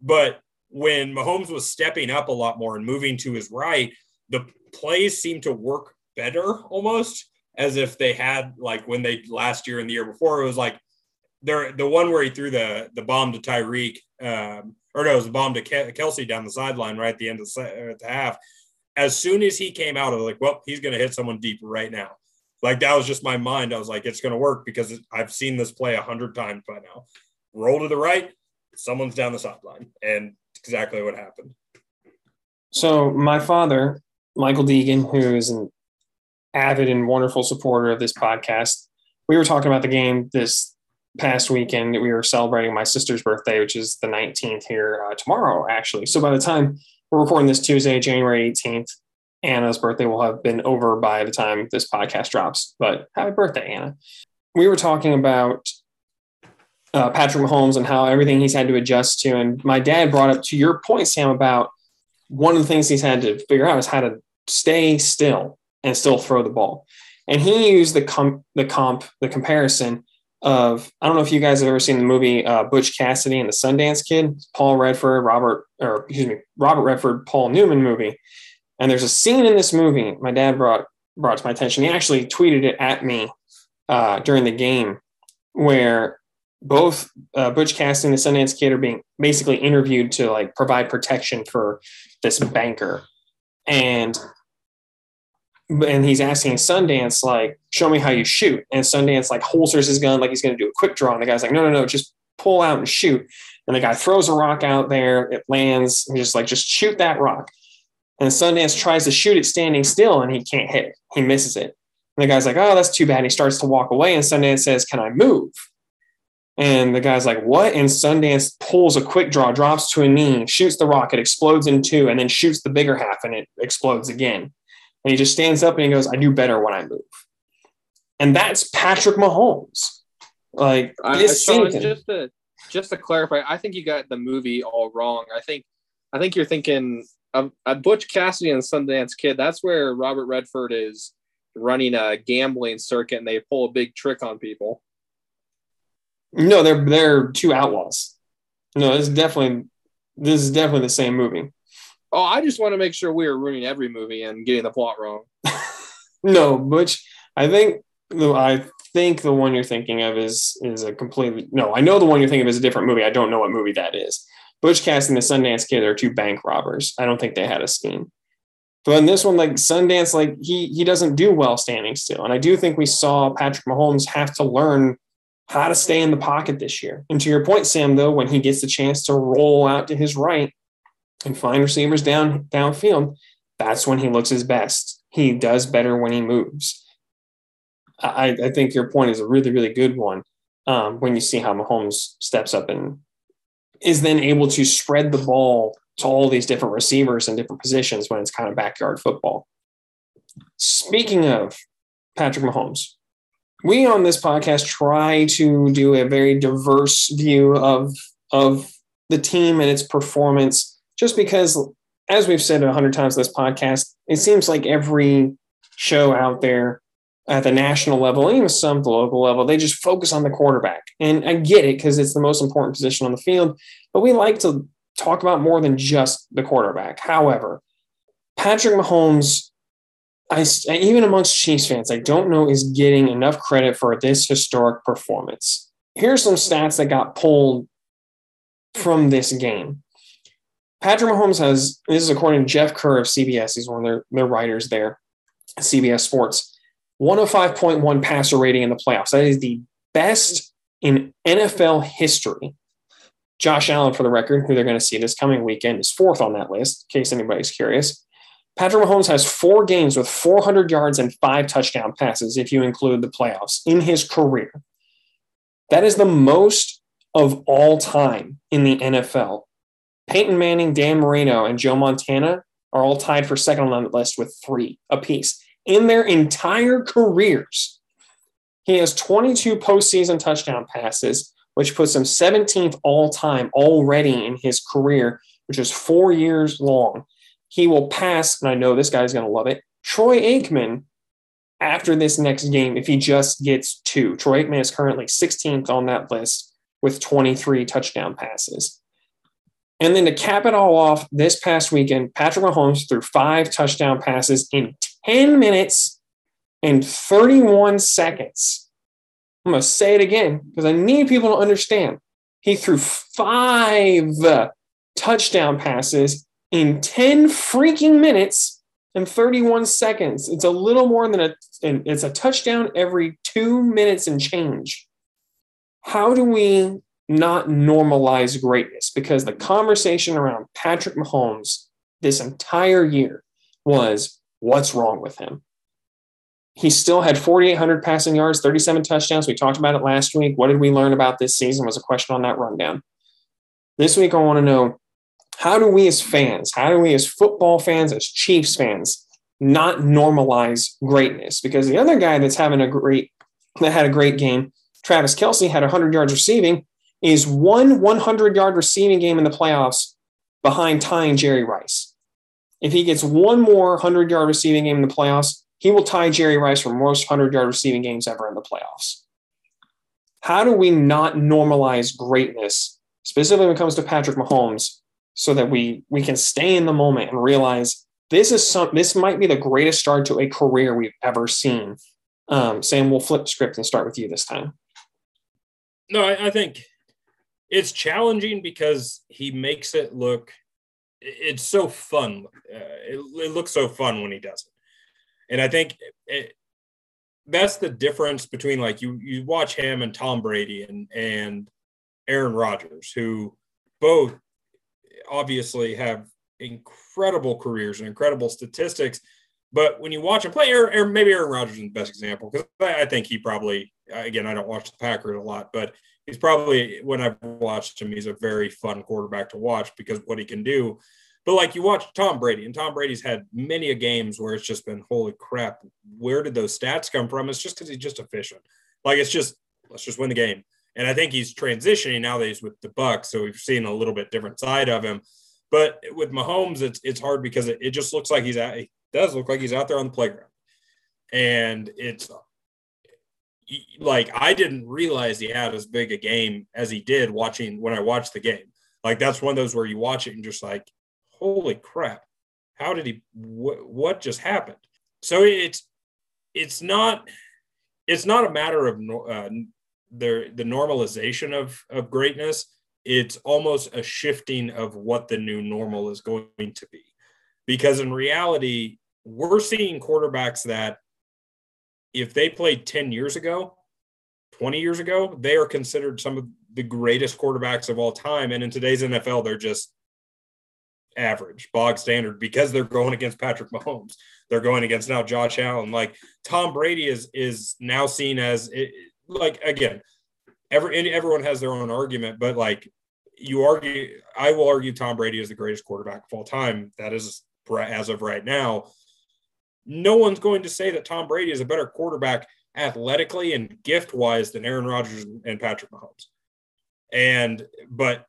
but when Mahomes was stepping up a lot more and moving to his right, the plays seemed to work better almost as if they had like when they last year and the year before, it was like there the one where he threw the the bomb to Tyreek, um, or no, it was the bomb to Kelce down the sideline right at the end of the, the half. As soon as he came out, I was like, well, he's going to hit someone deep right now. Like that was just my mind. I was like, it's going to work because I've seen this play a hundred times by now. Roll to the right, someone's down the sideline, and exactly what happened. So my father, Michael Deegan, who is an avid and wonderful supporter of this podcast, we were talking about the game this past weekend. We were celebrating my sister's birthday, which is the 19th here uh, tomorrow, actually. So by the time we're recording this Tuesday, January 18th, Anna's birthday will have been over by the time this podcast drops. But happy birthday, Anna. We were talking about uh, Patrick Mahomes and how everything he's had to adjust to. And my dad brought up to your point, Sam, about one of the things he's had to figure out is how to stay still and still throw the ball. And he used the comp, the comp, the comparison of I don't know if you guys have ever seen the movie uh, Butch Cassidy and the Sundance Kid, Paul Redford, Robert, or excuse me, Robert Redford, Paul Newman movie. And there's a scene in this movie my dad brought brought to my attention. He actually tweeted it at me uh, during the game, where both uh, Butch Cassidy and the Sundance Kid are being basically interviewed to like provide protection for this banker, and and he's asking Sundance like, "Show me how you shoot." And Sundance like holsters his gun like he's going to do a quick draw, and the guy's like, "No, no, no, just pull out and shoot." And the guy throws a rock out there, it lands, and just like, "Just shoot that rock." And Sundance tries to shoot it standing still, and he can't hit it. He misses it. And the guy's like, "Oh, that's too bad." And he starts to walk away, and Sundance says, "Can I move?" And the guy's like, What? And Sundance pulls a quick draw, drops to a knee, shoots the rocket, explodes in two, and then shoots the bigger half and it explodes again. And he just stands up and he goes, I do better when I move. And that's Patrick Mahomes. Like this I, just to just to clarify, I think you got the movie all wrong. I think I think you're thinking of, of Butch Cassidy and Sundance Kid. That's where Robert Redford is running a gambling circuit and they pull a big trick on people. No, they're they're two outlaws. No, this is definitely this is definitely the same movie. Oh, I just want to make sure we are ruining every movie and getting the plot wrong. no, Butch. I think the I think the one you're thinking of is is a completely no. I know the one you're thinking of is a different movie. I don't know what movie that is. Butch Cassidy and the Sundance Kid are two bank robbers. I don't think they had a scheme. But in this one, like Sundance, like he he doesn't do well standing still, and I do think we saw Patrick Mahomes have to learn how to stay in the pocket this year. And to your point, Sam, though, when he gets the chance to roll out to his right and find receivers down downfield, that's when he looks his best. He does better when he moves. I, I think your point is a really, really good one. Um, when you see how Mahomes steps up and is then able to spread the ball to all these different receivers in different positions when it's kind of backyard football. Speaking of Patrick Mahomes, we on this podcast try to do a very diverse view of of the team and its performance just because as we've said a hundred times this podcast it seems like every show out there at the national level even some at the local level they just focus on the quarterback. And i get it because it's the most important position on the field but we like to talk about more than just the quarterback. However patrick mahomes I even amongst Chiefs fans, I don't know is getting enough credit for this historic performance. Here's some stats that got pulled from this game. Patrick Mahomes has this is according to Jeff Kerr of CBS. He's one of their, their writers there, CBS Sports. 105.1 passer rating in the playoffs. That is the best in NFL history. Josh Allen, for the record, who they're going to see this coming weekend, is fourth on that list, in case anybody's curious. Patrick Mahomes has four games with 400 yards and five touchdown passes, if you include the playoffs, in his career. That is the most of all time in the NFL. Peyton Manning, Dan Marino, and Joe Montana are all tied for second on that list with three apiece in their entire careers. He has 22 postseason touchdown passes, which puts him 17th all time already in his career, which is four years long he will pass, and I know this guy's going to love it, Troy Aikman after this next game if he just gets two. Troy Aikman is currently 16th on that list with 23 touchdown passes. And then to cap it all off, this past weekend, Patrick Mahomes threw five touchdown passes in 10 minutes and 31 seconds. I'm going to say it again because I need people to understand. He threw five touchdown passes in 10 freaking minutes and 31 seconds. It's a little more than a, it's a touchdown every two minutes and change. How do we not normalize greatness? Because the conversation around Patrick Mahomes this entire year was what's wrong with him? He still had 4,800 passing yards, 37 touchdowns. We talked about it last week. What did we learn about this season? Was a question on that rundown. This week, I want to know how do we as fans, how do we as football fans, as Chiefs fans, not normalize greatness? Because the other guy that's having a great, that had a great game, Travis Kelce had 100 yards receiving, is one 100 yard receiving game in the playoffs behind tying Jerry Rice. If he gets one more 100 yard receiving game in the playoffs, he will tie Jerry Rice for most 100 yard receiving games ever in the playoffs. How do we not normalize greatness, specifically when it comes to Patrick Mahomes, so that we we can stay in the moment and realize this is some this might be the greatest start to a career we've ever seen. Um, Sam, we'll flip script and start with you this time. No, I, I think it's challenging because he makes it look it's so fun. Uh, it, it, looks so fun when he does it, and I think it, that's the difference between like you you watch him and Tom Brady and and Aaron Rodgers, who both obviously have incredible careers and incredible statistics. But when you watch him play, or, maybe Aaron Rodgers is the best example because I think he probably, again, I don't watch the Packers a lot, but he's probably when I've watched him, he's a very fun quarterback to watch because what he can do. But like you watch Tom Brady, and Tom Brady's had many a games where it's just been holy crap. Where did those stats come from? It's just because he's just efficient. Like it's just let's just win the game. And I think he's transitioning now that he's with the Bucs, so we've seen a little bit different side of him. But with Mahomes, it's it's hard because it, it just looks like he's does look like he's out there on the playground, and it's like I didn't realize he had as big a game as he did watching when I watched the game. Like that's one of those where you watch it and just like, holy crap, how did he? Wh- what just happened? So it's it's not it's not a matter of uh, the the normalization of of greatness. It's almost a shifting of what the new normal is going to be, because in reality, we're seeing quarterbacks that if they played 10 years ago, 20 years ago, they are considered some of the greatest quarterbacks of all time. And in today's NFL, they're just average, bog standard because they're going against Patrick Mahomes. They're going against now Josh Allen. Like Tom Brady is is now seen as like again, every everyone has their own argument, but like you argue, I will argue Tom Brady is the greatest quarterback of all time. That is as of right now no one's going to say that Tom Brady is a better quarterback athletically and gift wise than Aaron Rodgers and Patrick Mahomes. And but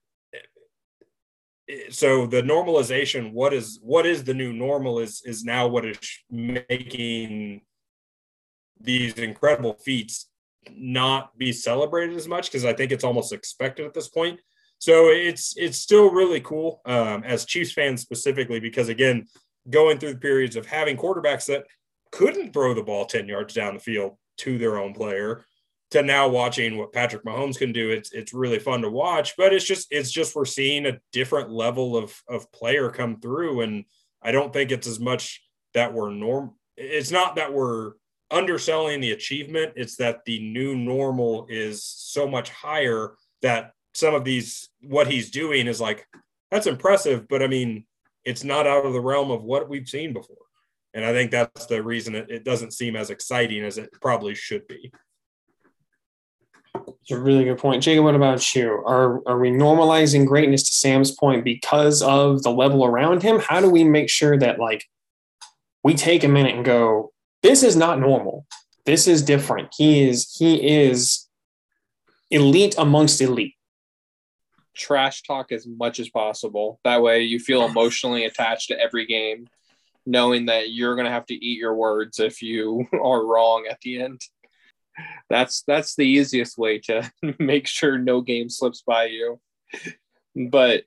eh, so the normalization what is what is the new normal is is now what is making these incredible feats not be celebrated as much because I think it's almost expected at this point. So it's it's still really cool um, as Chiefs fans specifically because again going through the periods of having quarterbacks that couldn't throw the ball 10 yards down the field to their own player to now watching what Patrick Mahomes can do. It's it's really fun to watch, but it's just it's just we're seeing a different level of of player come through. And I don't think it's as much that we're norm it's not that we're underselling the achievement, it's that the new normal is so much higher that some of these what he's doing is like that's impressive, but I mean it's not out of the realm of what we've seen before. And I think that's the reason it, it doesn't seem as exciting as it probably should be. It's a really good point. Jacob, what about you? Are, are we normalizing greatness to Sam's point because of the level around him? How do we make sure that, like, we take a minute and go, this is not normal. This is different. He is, he is elite amongst elite trash talk as much as possible. That way you feel emotionally attached to every game, knowing that you're going to have to eat your words if you are wrong at the end. That's that's the easiest way to make sure no game slips by you. But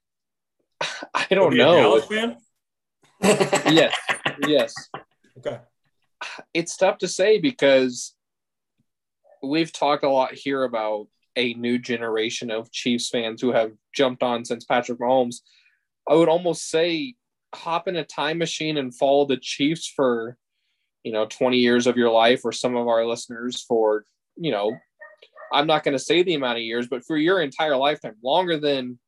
I don't know. yes. Yes. Okay. It's tough to say because we've talked a lot here about a new generation of Chiefs fans who have jumped on since Patrick Mahomes. I would almost say hop in a time machine and follow the Chiefs for, you know, 20 years of your life, or some of our listeners for, you know, I'm not going to say the amount of years, but for your entire lifetime, longer than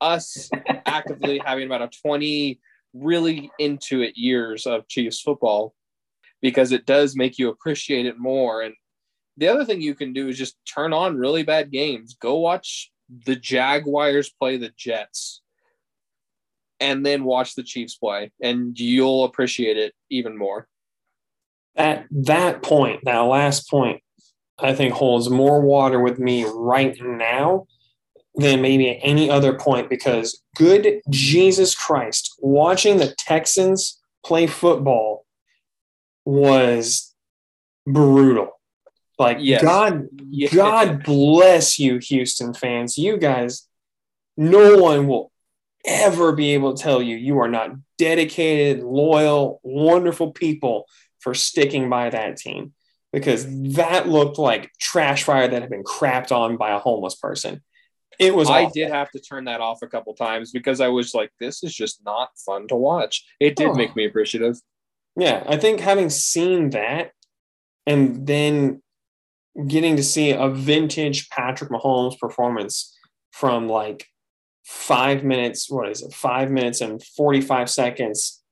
us actively having about a 20 really into it years of Chiefs football because it does make you appreciate it more. And the other thing you can do is just turn on really bad games. Go watch the Jaguars play the Jets and then watch the Chiefs play and you'll appreciate it even more. At that point, that last point, I think holds more water with me right now than maybe at any other point because good Jesus Christ, watching the Texans play football was brutal. Like yes. God, yes. God bless you, Houston fans. You guys, no one will ever be able to tell you you are not dedicated, loyal, wonderful people for sticking by that team because that looked like trash fire that had been crapped on by a homeless person. It was. I awful. did have to turn that off a couple times because I was like, "This is just not fun to watch." It did oh. make me appreciative. Yeah, I think having seen that, and then getting to see a vintage Patrick Mahomes performance from like five minutes. What is it? Five minutes and forty-five seconds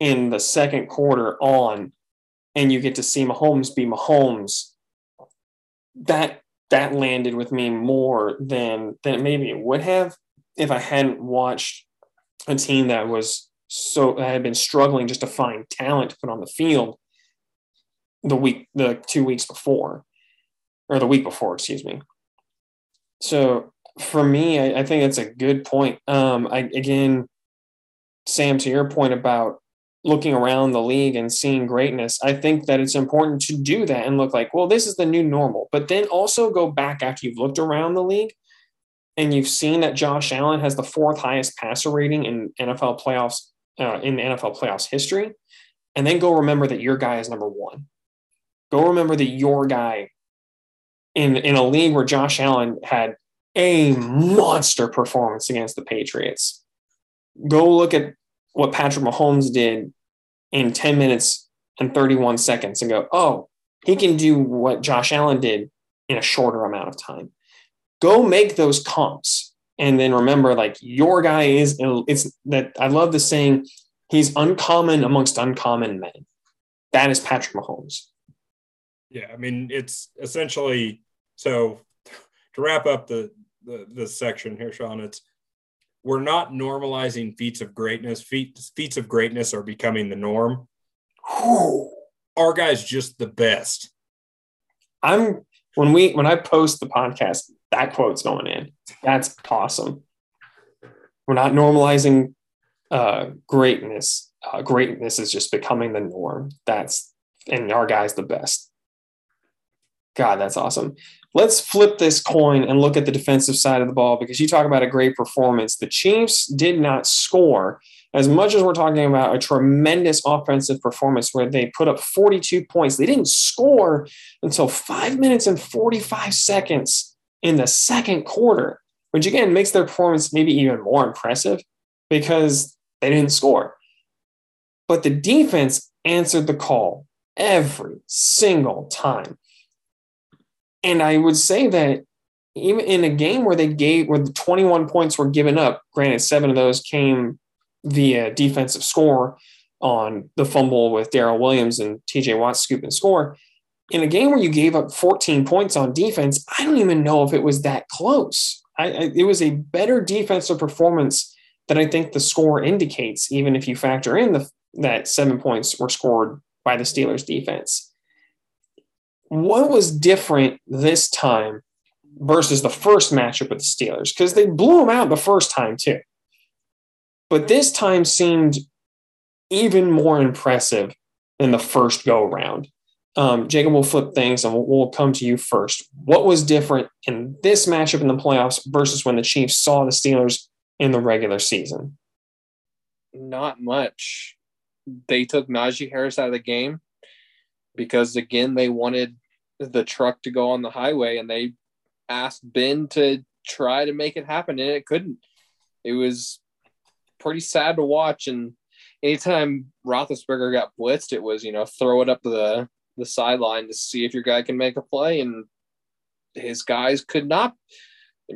in the second quarter on, and you get to see Mahomes be Mahomes. That that landed with me more than than maybe it would have if I hadn't watched a team that was so I had been struggling just to find talent to put on the field the week the two weeks before or the week before excuse me so for me I, I think it's a good point um I again Sam to your point about looking around the league and seeing greatness, I think that it's important to do that and look like, well, this is the new normal. But then also go back after you've looked around the league and you've seen that Josh Allen has the fourth highest passer rating in NFL playoffs uh, in the NFL playoffs history, and then go remember that your guy is number one. Go remember that your guy in in a league where Josh Allen had a monster performance against the Patriots. Go look at what Patrick Mahomes did in 10 minutes and 31 seconds and go, oh, he can do what Josh Allen did in a shorter amount of time. Go make those comps. And then remember, like your guy is, it's that I love the saying, he's uncommon amongst uncommon men. That is Patrick Mahomes. Yeah. I mean, it's essentially so to wrap up the, the, the section here, Sean, it's we're not normalizing feats of greatness. Feats feats of greatness are becoming the norm. Our guy's just the best. I'm when we when I post the podcast, that quote's going in. That's awesome. We're not normalizing uh, greatness. Uh, greatness is just becoming the norm. That's and our guy's the best. God, that's awesome let's flip this coin and look at the defensive side of the ball because you talk about a great performance. The Chiefs did not score as much as we're talking about a tremendous offensive performance where they put up 42 points. They didn't score until five minutes and 45 seconds in the second quarter, which again makes their performance maybe even more impressive because they didn't score. But the defense answered the call every single time. And I would say that even in a game where they gave where the 21 points were given up, granted, seven of those came via defensive score on the fumble with Darrel Williams and TJ Watt scoop and score. In a game where you gave up 14 points on defense, I don't even know if it was that close. I, I, it was a better defensive performance that I think the score indicates, even if you factor in the, that seven points were scored by the Steelers defense what was different this time versus the first matchup with the Steelers? Because they blew them out the first time too. But this time seemed even more impressive than the first go round. Um, Jacob will flip things and we'll, we'll come to you first. What was different in this matchup in the playoffs versus when the Chiefs saw the Steelers in the regular season? Not much. They took Najee Harris out of the game because again they wanted the truck to go on the highway and they asked Ben to try to make it happen and it couldn't. It was pretty sad to watch. And anytime Roethlisberger got blitzed, it was you know throw it up the the sideline to see if your guy can make a play, and his guys could not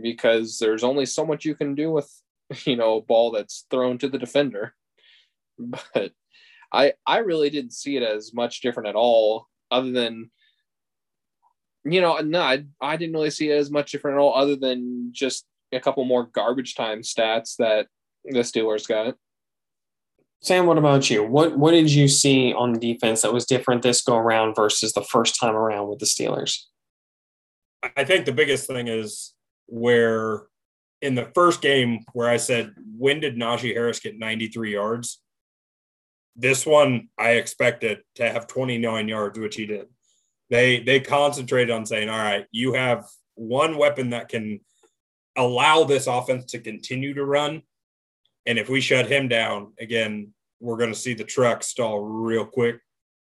because there's only so much you can do with you know a ball that's thrown to the defender. But I I really didn't see it as much different at all, other than you know no I, I didn't really see it as much different at all, other than just a couple more garbage time stats that the Steelers got. Sam, what about you? What what did you see on defense that was different this go around versus the first time around with the Steelers? I think the biggest thing is where in the first game where I said, when did Najee Harris get 93 yards? This one I expected to have 29 yards, which he did. They they concentrated on saying, all right, you have one weapon that can allow this offense to continue to run. And if we shut him down, again, we're going to see the truck stall real quick.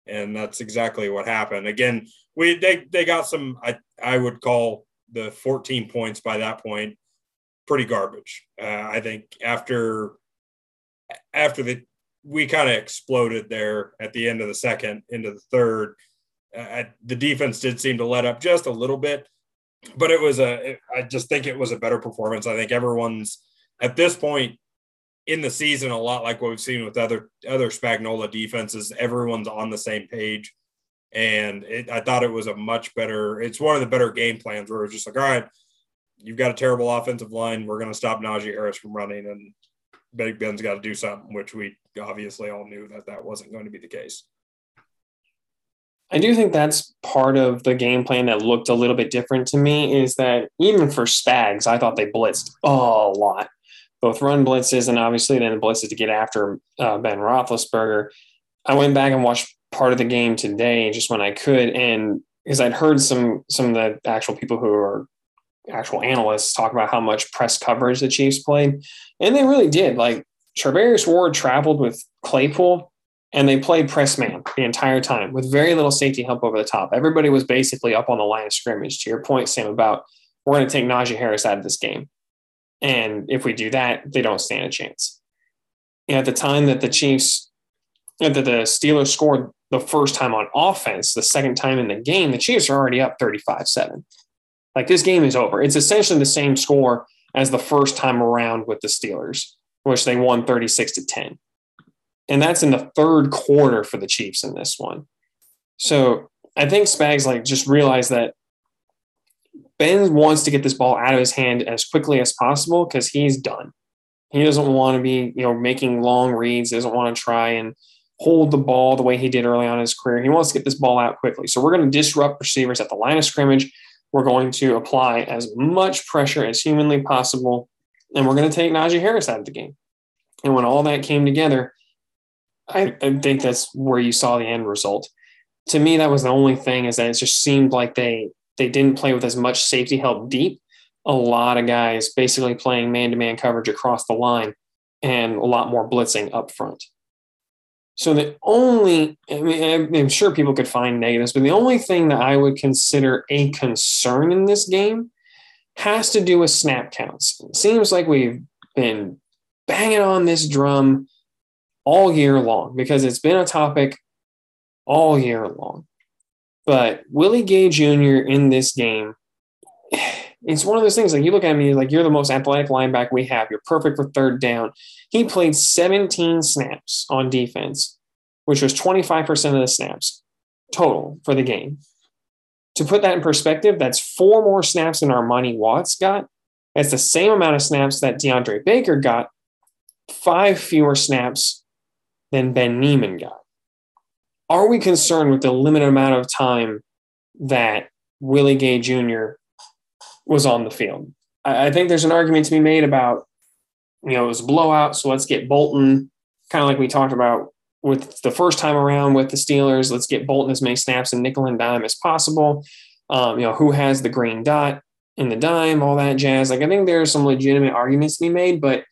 And that's exactly what happened. Again, we they they got some I I would call the 14 points by that point pretty garbage. Uh, I think after after the we kind of exploded there at the end of the second into the third. Uh, the defense did seem to let up just a little bit, but it was a. I just think it was a better performance. I think everyone's at this point in the season a lot like what we've seen with other other Spagnuolo defenses. Everyone's on the same page, and it, I thought it was a much better. It's one of the better game plans where it's just like, all right, you've got a terrible offensive line. We're going to stop Najee Harris from running, and Big Ben's got to do something, which we obviously all knew that that wasn't going to be the case. I do think that's part of the game plan that looked a little bit different to me is that even for Spags, I thought they blitzed a lot both run blitzes and obviously then the blitzes to get after uh, Ben Roethlisberger. I went back and watched part of the game today just when I could, and because I'd heard some some of the actual people who are actual analysts talk about how much press coverage the Chiefs played, and they really did. Like Charvarius Ward traveled with Claypool, and they played press man the entire time with very little safety help over the top. Everybody was basically up on the line of scrimmage. To your point, Sam, about we're going to take Najee Harris out of this game. And if we do that, they don't stand a chance. And at the time that the Chiefs, uh, that the Steelers scored the first time on offense, the second time in the game, the Chiefs are already up 35 7. Like this game is over. It's essentially the same score as the first time around with the Steelers, which they won 36 to 10. And that's in the third quarter for the Chiefs in this one. So I think Spags like just realized that Ben wants to get this ball out of his hand as quickly as possible because he's done. He doesn't want to be, you know, making long reads, He doesn't want to try and hold the ball the way he did early on in his career. He wants to get this ball out quickly. So we're going to disrupt receivers at the line of scrimmage. We're going to apply as much pressure as humanly possible, and we're going to take Najee Harris out of the game. And when all that came together, I, I think that's where you saw the end result. To me, that was the only thing is that it just seemed like they they didn't play with as much safety help deep. A lot of guys basically playing man to man coverage across the line and a lot more blitzing up front. So the only, I mean, I'm sure people could find negatives, but the only thing that I would consider a concern in this game has to do with snap counts. It seems like we've been banging on this drum all year long because it's been a topic all year long. But Willie Gay Jr. in this game, it's one of those things like you look at me like you're the most athletic linebacker we have. You're perfect for third down. He played 17 snaps on defense, which was 25% of the snaps total for the game. To put that in perspective, that's four more snaps than Armani Watts got. That's the same amount of snaps that DeAndre Baker got, five fewer snaps than Ben Niemann got are we concerned with the limited amount of time that Willie Gay Jr. was on the field? I, I think there's an argument to be made about, you know, it was blowout, so let's get Bolton, kind of like we talked about with the first time around with the Steelers. Let's get Bolton as many snaps and nickel and dime as possible. Um, you know, who has the green dot in the dime, all that jazz. Like, I think there are some legitimate arguments to be made, but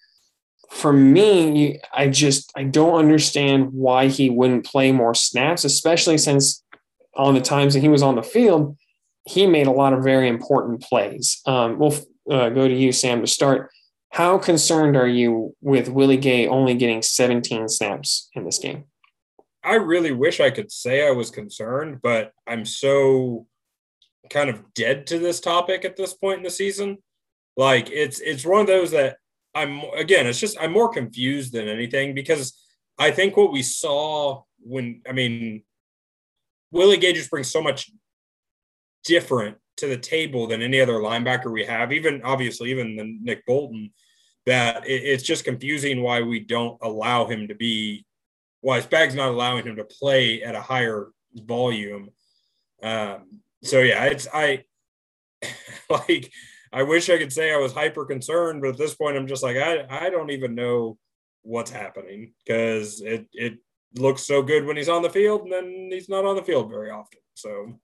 for me, I just I don't understand why he wouldn't play more snaps, especially since on the times that he was on the field, he made a lot of very important plays. Um, we'll uh, go to you, Sam, to start. How concerned are you with Willie Gay only getting 17 snaps in this game? I really wish I could say I was concerned, but I'm so kind of dead to this topic at this point in the season. Like it's it's one of those that I'm again, it's just I'm more confused than anything because I think what we saw when I mean Willie Gage just brings so much different to the table than any other linebacker we have, even obviously even than Nick Bolton, that it, it's just confusing why we don't allow him to be why Spags not allowing him to play at a higher volume. Um, so yeah, it's I like I wish I could say I was hyper concerned, but at this point I'm just like I I don't even know what's happening because it it looks so good when he's on the field and then he's not on the field very often. So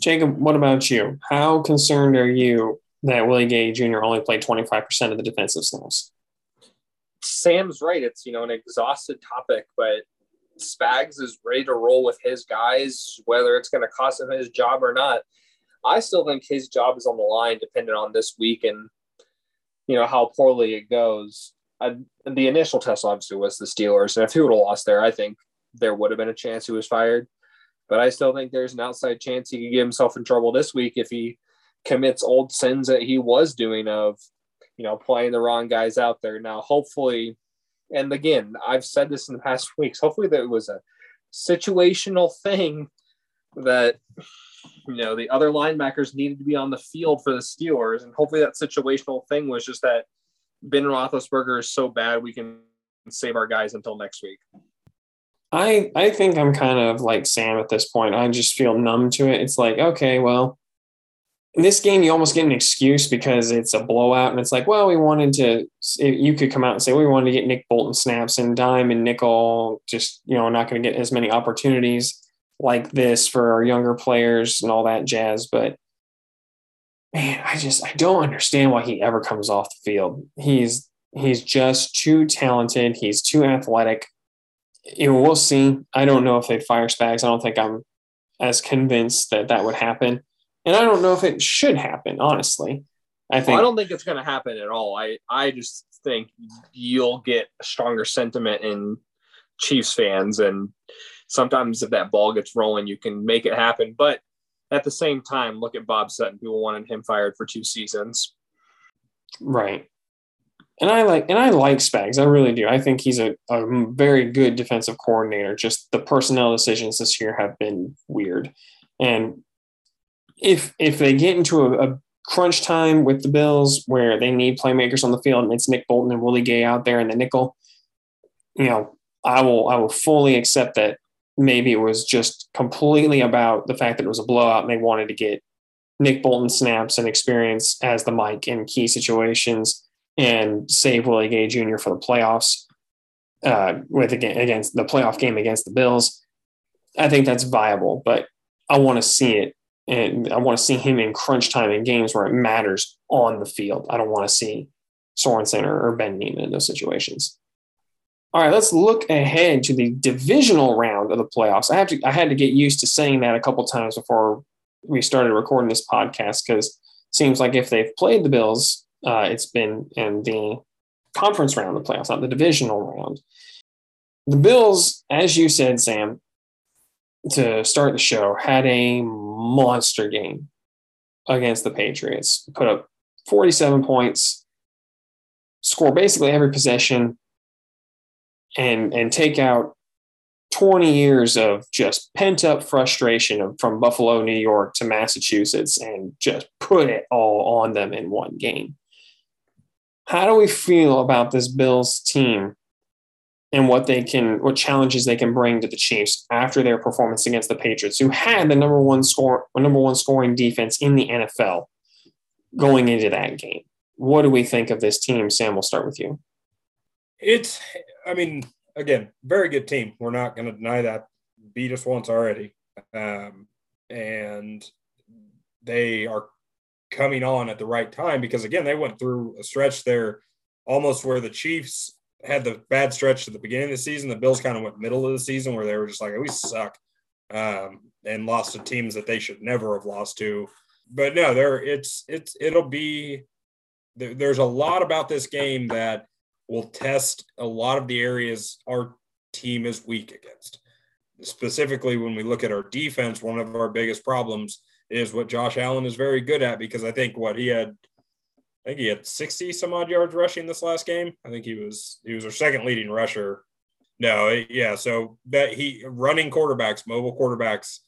Jacob, what about you? How concerned are you that Willie Gay Jr. only played 25% of the defensive snaps? Sam's right. It's, you know, an exhausted topic, but Spags is ready to roll with his guys, whether it's going to cost him his job or not. I still think his job is on the line, depending on this week and, you know, how poorly it goes. I, the initial test obviously was the Steelers. And if he would have lost there, I think there would have been a chance he was fired. But I still think there's an outside chance he could get himself in trouble this week if he commits old sins that he was doing of, you know, playing the wrong guys out there. Now, hopefully, and again, I've said this in the past weeks, hopefully that was a situational thing that, you know, the other linebackers needed to be on the field for the Steelers. And hopefully that situational thing was just that Ben Roethlisberger is so bad we can save our guys until next week. I I think I'm kind of like Sam at this point. I just feel numb to it. It's like, okay, well, in this game you almost get an excuse because it's a blowout, and it's like, well, we wanted to. You could come out and say well, we wanted to get Nick Bolton snaps and dime and nickel. Just you know, not going to get as many opportunities like this for our younger players and all that jazz. But man, I just I don't understand why he ever comes off the field. He's he's just too talented. He's too athletic you know, we'll see. I don't know if they'd fire Spags. I don't think I'm as convinced that that would happen, and I don't know if it should happen. Honestly, I think well, I don't think it's going to happen at all. I I just think you'll get a stronger sentiment in Chiefs fans, and sometimes if that ball gets rolling, you can make it happen. But at the same time, look at Bob Sutton. People wanted him fired for two seasons. Right and I like and I like Spags. I really do. I think he's a, a very good defensive coordinator. Just the personnel decisions this year have been weird. And if if they get into a, a crunch time with the Bills where they need playmakers on the field and it's Nick Bolton and Willie Gay out there in the nickel, you know, I will I will fully accept that maybe it was just completely about the fact that it was a blowout and they wanted to get Nick Bolton snaps and experience as the Mike in key situations and save Willie Gay Jr. for the playoffs uh, with against the playoff game against the Bills. I think that's viable, but I want to see it, and I want to see him in crunch time in games where it matters on the field. I don't want to see Sorensen or, Ben Niemann in those situations. All right, let's look ahead to the divisional round of the playoffs. I have to I had to get used to saying that a couple times before we started recording this podcast because it seems like if they've played the Bills uh, it's been in the conference round of the playoffs, not the divisional round. The Bills, as you said, Sam, to start the show, had a monster game against the Patriots. Put up 47 points, score basically every possession, and and take out 20 years of just pent up frustration from Buffalo, New York to Massachusetts and just put it all on them in one game. How do we feel about this Bills team and what they can, what challenges they can bring to the Chiefs after their performance against the Patriots, who had the number one score, number one scoring defense in the NFL going into that game? What do we think of this team? Sam, we'll start with you. It's, I mean, again, very good team. We're not going to deny that. Beat us once already. Um, and they are coming on at the right time because again they went through a stretch there almost where the Chiefs had the bad stretch at the beginning of the season. The Bills kind of went middle of the season where they were just like, we suck, um, and lost to teams that they should never have lost to. But no, there it's it's it'll be there, there's a lot about this game that will test a lot of the areas our team is weak against. Specifically, when we look at our defense, one of our biggest problems is what Josh Allen is very good at because I think what he had I think he had 60 some odd yards rushing this last game. I think he was he was our second leading rusher. No, yeah, so that he running quarterbacks, mobile quarterbacks,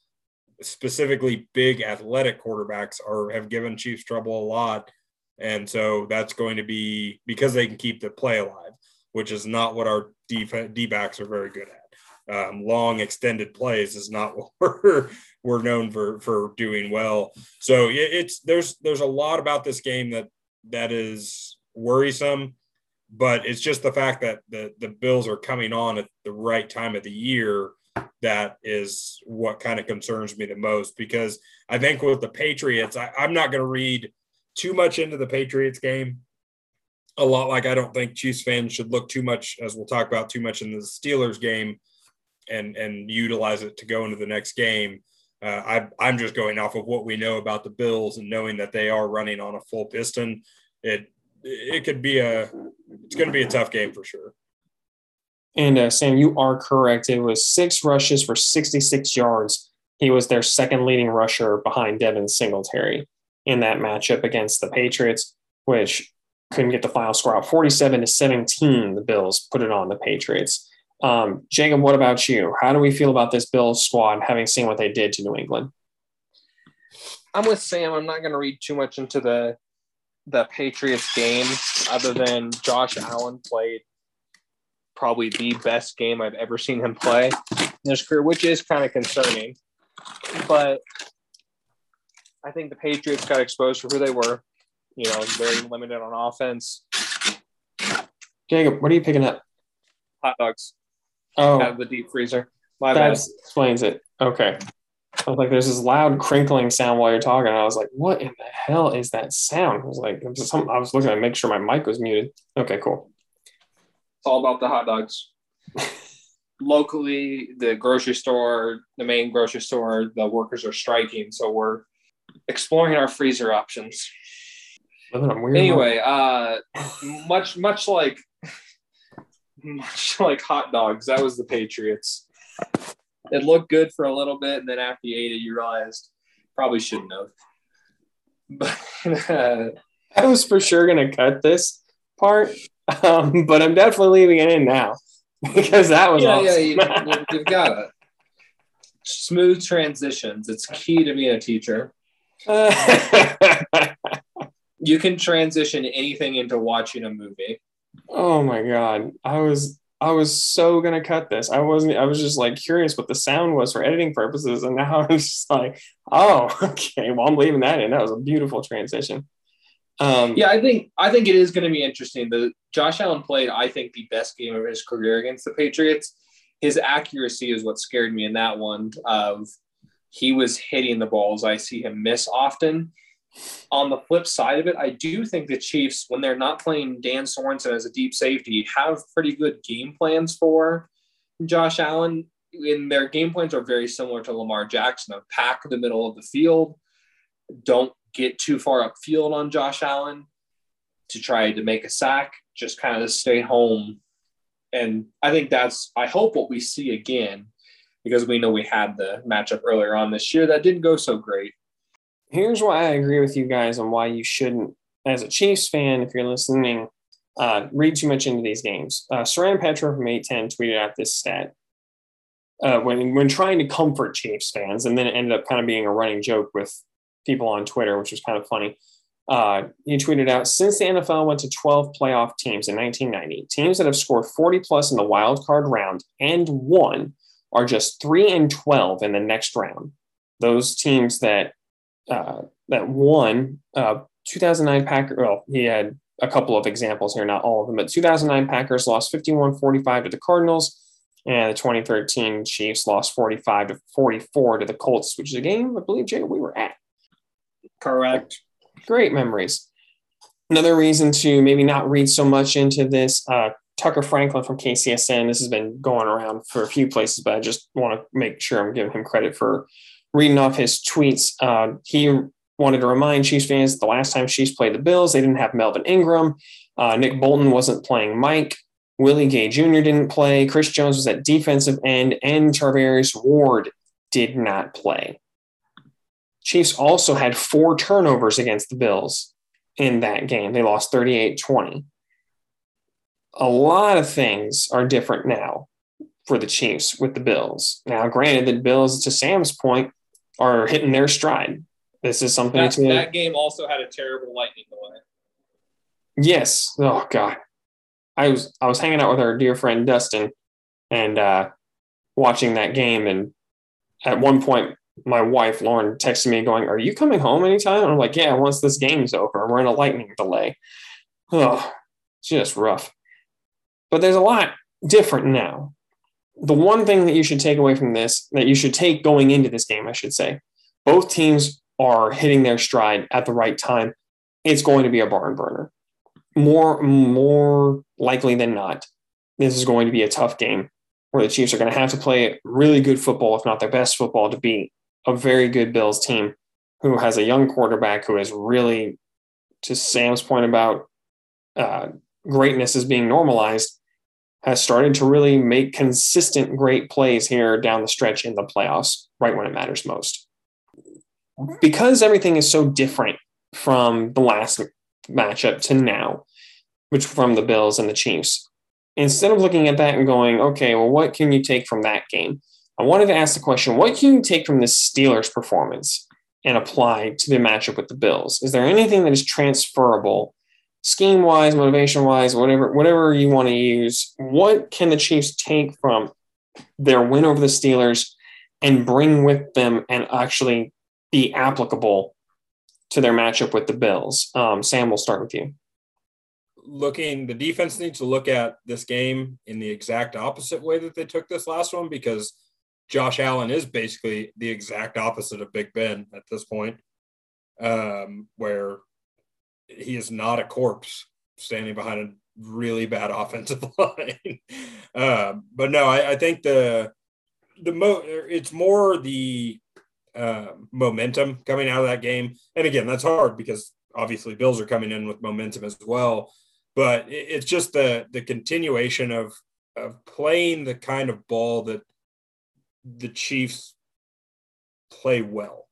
specifically big athletic quarterbacks are have given Chiefs trouble a lot. And so that's going to be because they can keep the play alive, which is not what our D backs are very good at. Um, long extended plays is not what we're, we're known for for doing well. So it's there's there's a lot about this game that that is worrisome, but it's just the fact that the the Bills are coming on at the right time of the year that is what kind of concerns me the most because I think with the Patriots, I, I'm not going to read too much into the Patriots game. A lot like I don't think Chiefs fans should look too much, as we'll talk about, too much in the Steelers game and and utilize it to go into the next game. Uh, I, I'm just going off of what we know about the Bills and knowing that they are running on a full piston. It it could be a it's going to be a tough game for sure. And uh, Sam, you are correct. It was six rushes for 66 yards. He was their second leading rusher behind Devin Singletary in that matchup against the Patriots, which couldn't get the final score out. 47 to 17, the Bills put it on the Patriots. Um, Jacob, what about you? How do we feel about this Bills squad having seen what they did to New England? I'm with Sam. I'm not going to read too much into the the Patriots game, other than Josh Allen played probably the best game I've ever seen him play in his career, which is kind of concerning. But I think the Patriots got exposed for who they were. You know, very limited on offense. Jacob, what are you picking up? Hot dogs. Oh, out of the deep freezer. My that bad. explains it. Okay. I was like, there's this loud crinkling sound while you're talking. I was like, what in the hell is that sound? I was like, was something, I was looking to make sure my mic was muted. Okay, cool. It's all about the hot dogs. Locally, the grocery store, the main grocery store, the workers are striking. So we're exploring our freezer options. Anyway, uh, much much like much like hot dogs, that was the Patriots. It looked good for a little bit, and then after you ate it, you realized probably shouldn't have. But uh, I was for sure gonna cut this part, um, but I'm definitely leaving it in now because that was yeah, awesome. yeah, you, you, you've got it. Smooth transitions. It's key to being a teacher. You can transition anything into watching a movie. oh my god, I was I was so gonna cut this. I wasn't. I was just like curious what the sound was for editing purposes, and now I'm just like, oh, okay. Well, I'm leaving that in. That was a beautiful transition. Um, Yeah, I think I think it is going to be interesting. The Josh Allen played, I think, the best game of his career against the Patriots. His accuracy is what scared me in that one. Of he was hitting the balls. I see him miss often. On the flip side of it, I do think the Chiefs, when they're not playing Dan Sorensen as a deep safety, have pretty good game plans for Josh Allen. And their game plans are very similar to Lamar Jackson of pack the middle of the field, don't get too far upfield on Josh Allen to try to make a sack, just kind of stay home. And I think that's, I hope what we see again, because we know we had the matchup earlier on this year that didn't go so great. here's why I agree with you guys on why you shouldn't, as a Chiefs fan, if you're listening, uh, read too much into these games. Uh, Soren Petro from 810 tweeted out this stat uh, when when trying to comfort Chiefs fans, and then it ended up kind of being a running joke with people on Twitter, which was kind of funny. Uh, he tweeted out since the NFL went to 12 playoff teams in 1990, teams that have scored 40 plus in the wild card round and won are just three and 12 in the next round. Those teams that uh, that won uh, 2009 Packers. Well, he had a couple of examples here, not all of them, but 2009 Packers lost 51-45 to the Cardinals, and the 2013 Chiefs lost 45 to 44 to the Colts, which is a game I believe Jay we were at. Correct. Great memories. Another reason to maybe not read so much into this. Uh, Tucker Franklin from KCSN. This has been going around for a few places, but I just want to make sure I'm giving him credit for reading off his tweets. Uh, he wanted to remind Chiefs fans the last time Chiefs played the Bills, they didn't have Melvin Ingram. Uh, Nick Bolton wasn't playing Mike. Willie Gay Jr. didn't play. Chris Jones was at defensive end, and Charvarius Ward did not play. Chiefs also had four turnovers against the Bills in that game. They lost 38 20. A lot of things are different now for the Chiefs with the Bills. Now, granted, the Bills, to Sam's point, are hitting their stride. This is something That, that game also had a terrible lightning delay. Yes. Oh God. I was I was hanging out with our dear friend Dustin and uh watching that game and at one point my wife Lauren texted me going, Are you coming home anytime? And I'm like, Yeah, once this game's over. We're in a lightning delay. Oh, just rough. But there's a lot different now. The one thing that you should take away from this, that you should take going into this game, I should say, both teams are hitting their stride at the right time. It's going to be a barn burner more more likely than not, this is going to be a tough game where the Chiefs are going to have to play really good football, if not their best football, to beat a very good Bills team who has a young quarterback who is really, to Sam's point about uh, greatness is being normalized, has started to really make consistent great plays here down the stretch in the playoffs, right when it matters most. Because everything is so different from the last matchup to now, which from the Bills and the Chiefs. Instead of looking at that and going, okay, well, what can you take from that game? I wanted to ask the question what can you take from the Steelers' performance and apply to the matchup with the Bills? Is there anything that is transferable, scheme wise, motivation wise, whatever, whatever you want to use? What can the Chiefs take from their win over the Steelers and bring with them and actually be applicable to their matchup with the Bills. Um, Sam, we'll start with you. Looking, the defense needs to look at this game in the exact opposite way that they took this last one because Josh Allen is basically the exact opposite of Big Ben at this point, um, where he is not a corpse standing behind a really bad offensive line. um, but no, I, I think the the mo it's more the uh, momentum coming out of that game. And again, that's hard because obviously Bills are coming in with momentum as well. But it's just the the continuation of of playing the kind of ball that the Chiefs play well.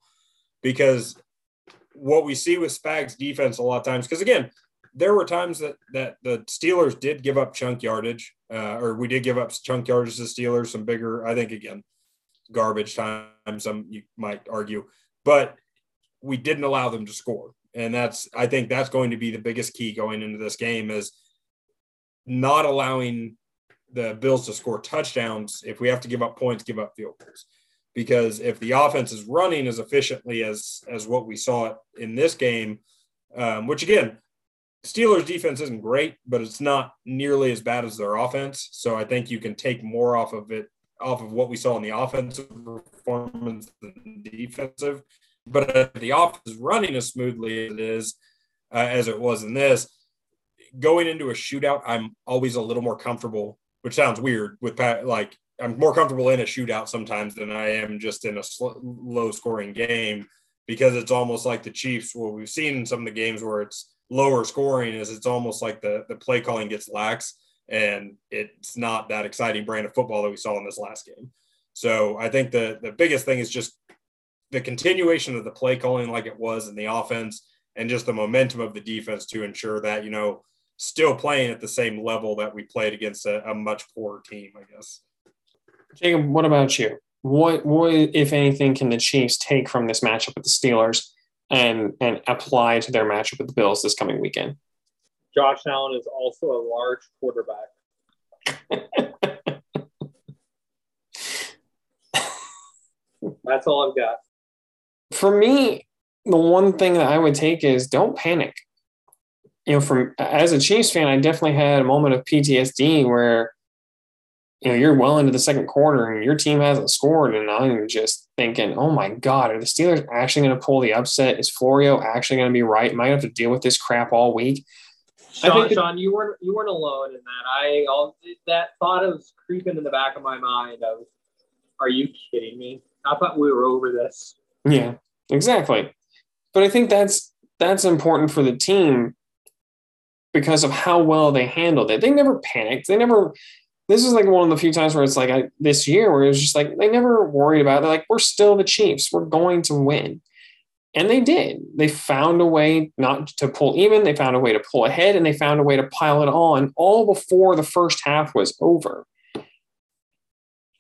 Because what we see with Spags defense a lot of times, because again, there were times that that the Steelers did give up chunk yardage, uh, or we did give up chunk yardage to Steelers, some bigger, I think again, garbage time, some you might argue, but we didn't allow them to score. And that's, I think that's going to be the biggest key going into this game is not allowing the Bills to score touchdowns. If we have to give up points, give up field goals. Because if the offense is running as efficiently as as what we saw in this game, um, which again, Steelers defense isn't great, but it's not nearly as bad as their offense. So I think you can take more off of it off of what we saw in the offensive performance than defensive. But if the offense is running as smoothly as it is, uh, as it was in this, going into a shootout, I'm always a little more comfortable, which sounds weird with Pat, like I'm more comfortable in a shootout sometimes than I am just in a low scoring game because it's almost like the Chiefs. What we've seen in some of the games where it's lower scoring is it's almost like the, the play calling gets lax and it's not that exciting brand of football that we saw in this last game. So I think the the biggest thing is just the continuation of the play calling like it was in the offense and just the momentum of the defense to ensure that, you know, still playing at the same level that we played against a, a much poorer team, I guess. Jacob, what about you? What, what, if anything, can the Chiefs take from this matchup with the Steelers and and apply to their matchup with the Bills this coming weekend? Josh Allen is also a large quarterback. That's all I've got. For me, the one thing that I would take is don't panic. You know, from as a Chiefs fan, I definitely had a moment of PTSD where you know you're well into the second quarter and your team hasn't scored, and I'm just thinking, oh my god, are the Steelers actually going to pull the upset? Is Florio actually going to be right? Might have to deal with this crap all week. Sean, Sean, you weren't you weren't alone in that. I all that thought was creeping in the back of my mind of, are you kidding me? I thought we were over this. Yeah, exactly. but I think that's that's important for the team because of how well they handled it. They never panicked. They never. This is like one of the few times where it's like I, this year where it was just like they never worried about. It. They're like, we're still the Chiefs. We're going to win, and they did. They found a way not to pull even. They found a way to pull ahead, and they found a way to pile it on all before the first half was over.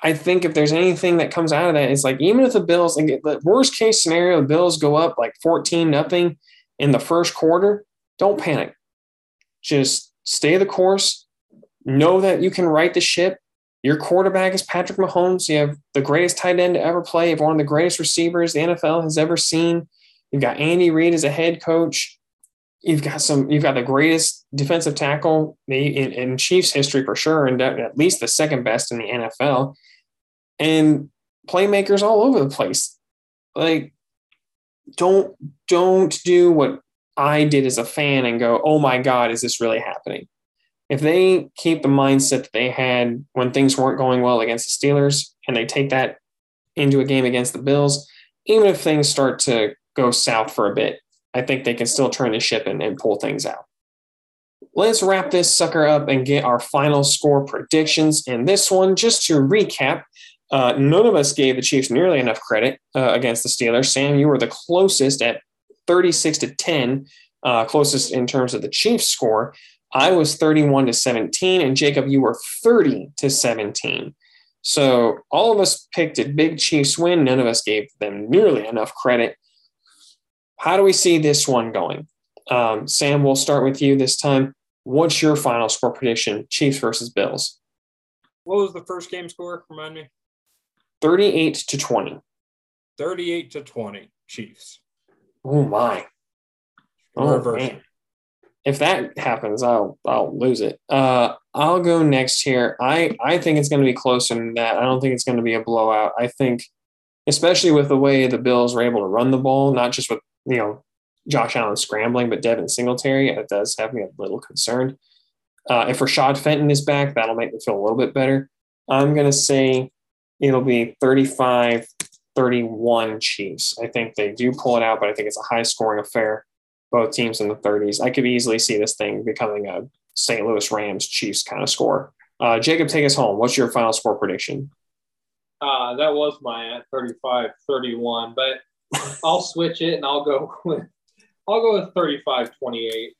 I think if there's anything that comes out of that, it's like even if the Bills, like the worst case scenario, the Bills go up like 14 nothing in the first quarter, don't panic. Just stay the course. Know that you can right the ship. Your quarterback is Patrick Mahomes. You have the greatest tight end to ever play. You have one of the greatest receivers the NFL has ever seen. You've got Andy Reid as a head coach. You've got some. You've got the greatest defensive tackle in, in Chiefs history for sure, and at least the second best in the NFL. And playmakers all over the place. Like, don't don't do what I did as a fan and go, oh my God, is this really happening? If they keep the mindset that they had when things weren't going well against the Steelers and they take that into a game against the Bills, even if things start to go south for a bit, I think they can still turn the ship and, and pull things out. Let's wrap this sucker up and get our final score predictions. And this one, just to recap, uh, none of us gave the Chiefs nearly enough credit uh, against the Steelers. Sam, you were the closest at 36 to 10, uh, closest in terms of the Chiefs score. I was 31 to 17, and Jacob, you were 30 to 17. So all of us picked a big Chiefs win. None of us gave them nearly enough credit. How do we see this one going? Um, Sam, we'll start with you this time. What's your final score prediction, Chiefs versus Bills? What was the first game score? Remind me. 38 to 20. 38 to 20, Chiefs. Oh my. Oh man. If that happens, I'll I'll lose it. Uh, I'll go next here. I I think it's going to be closer than that. I don't think it's going to be a blowout. I think, especially with the way the Bills were able to run the ball, not just with you know Josh Allen scrambling, but Devin Singletary, it does have me a little concerned. Uh, if Rashad Fenton is back, that'll make me feel a little bit better. I'm going to say it'll be 35 31 Chiefs. I think they do pull it out, but I think it's a high scoring affair. Both teams in the 30s. I could easily see this thing becoming a St. Louis Rams Chiefs kind of score. Uh, Jacob, take us home. What's your final score prediction? Uh, that was my 35 31, but I'll switch it and I'll go with I'll go with 35 28.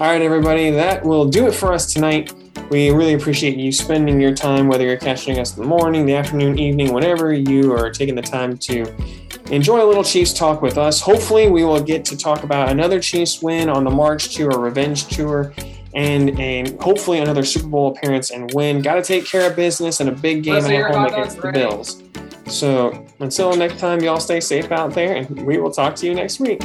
All right, everybody, that will do it for us tonight. We really appreciate you spending your time, whether you're catching us in the morning, the afternoon, evening, whenever you are taking the time to enjoy a little Chiefs talk with us. Hopefully, we will get to talk about another Chiefs win on the march to a revenge tour and a hopefully another Super Bowl appearance and win. Got to take care of business and a big game at home against the Bills. So until next time, y'all stay safe out there, and we will talk to you next week.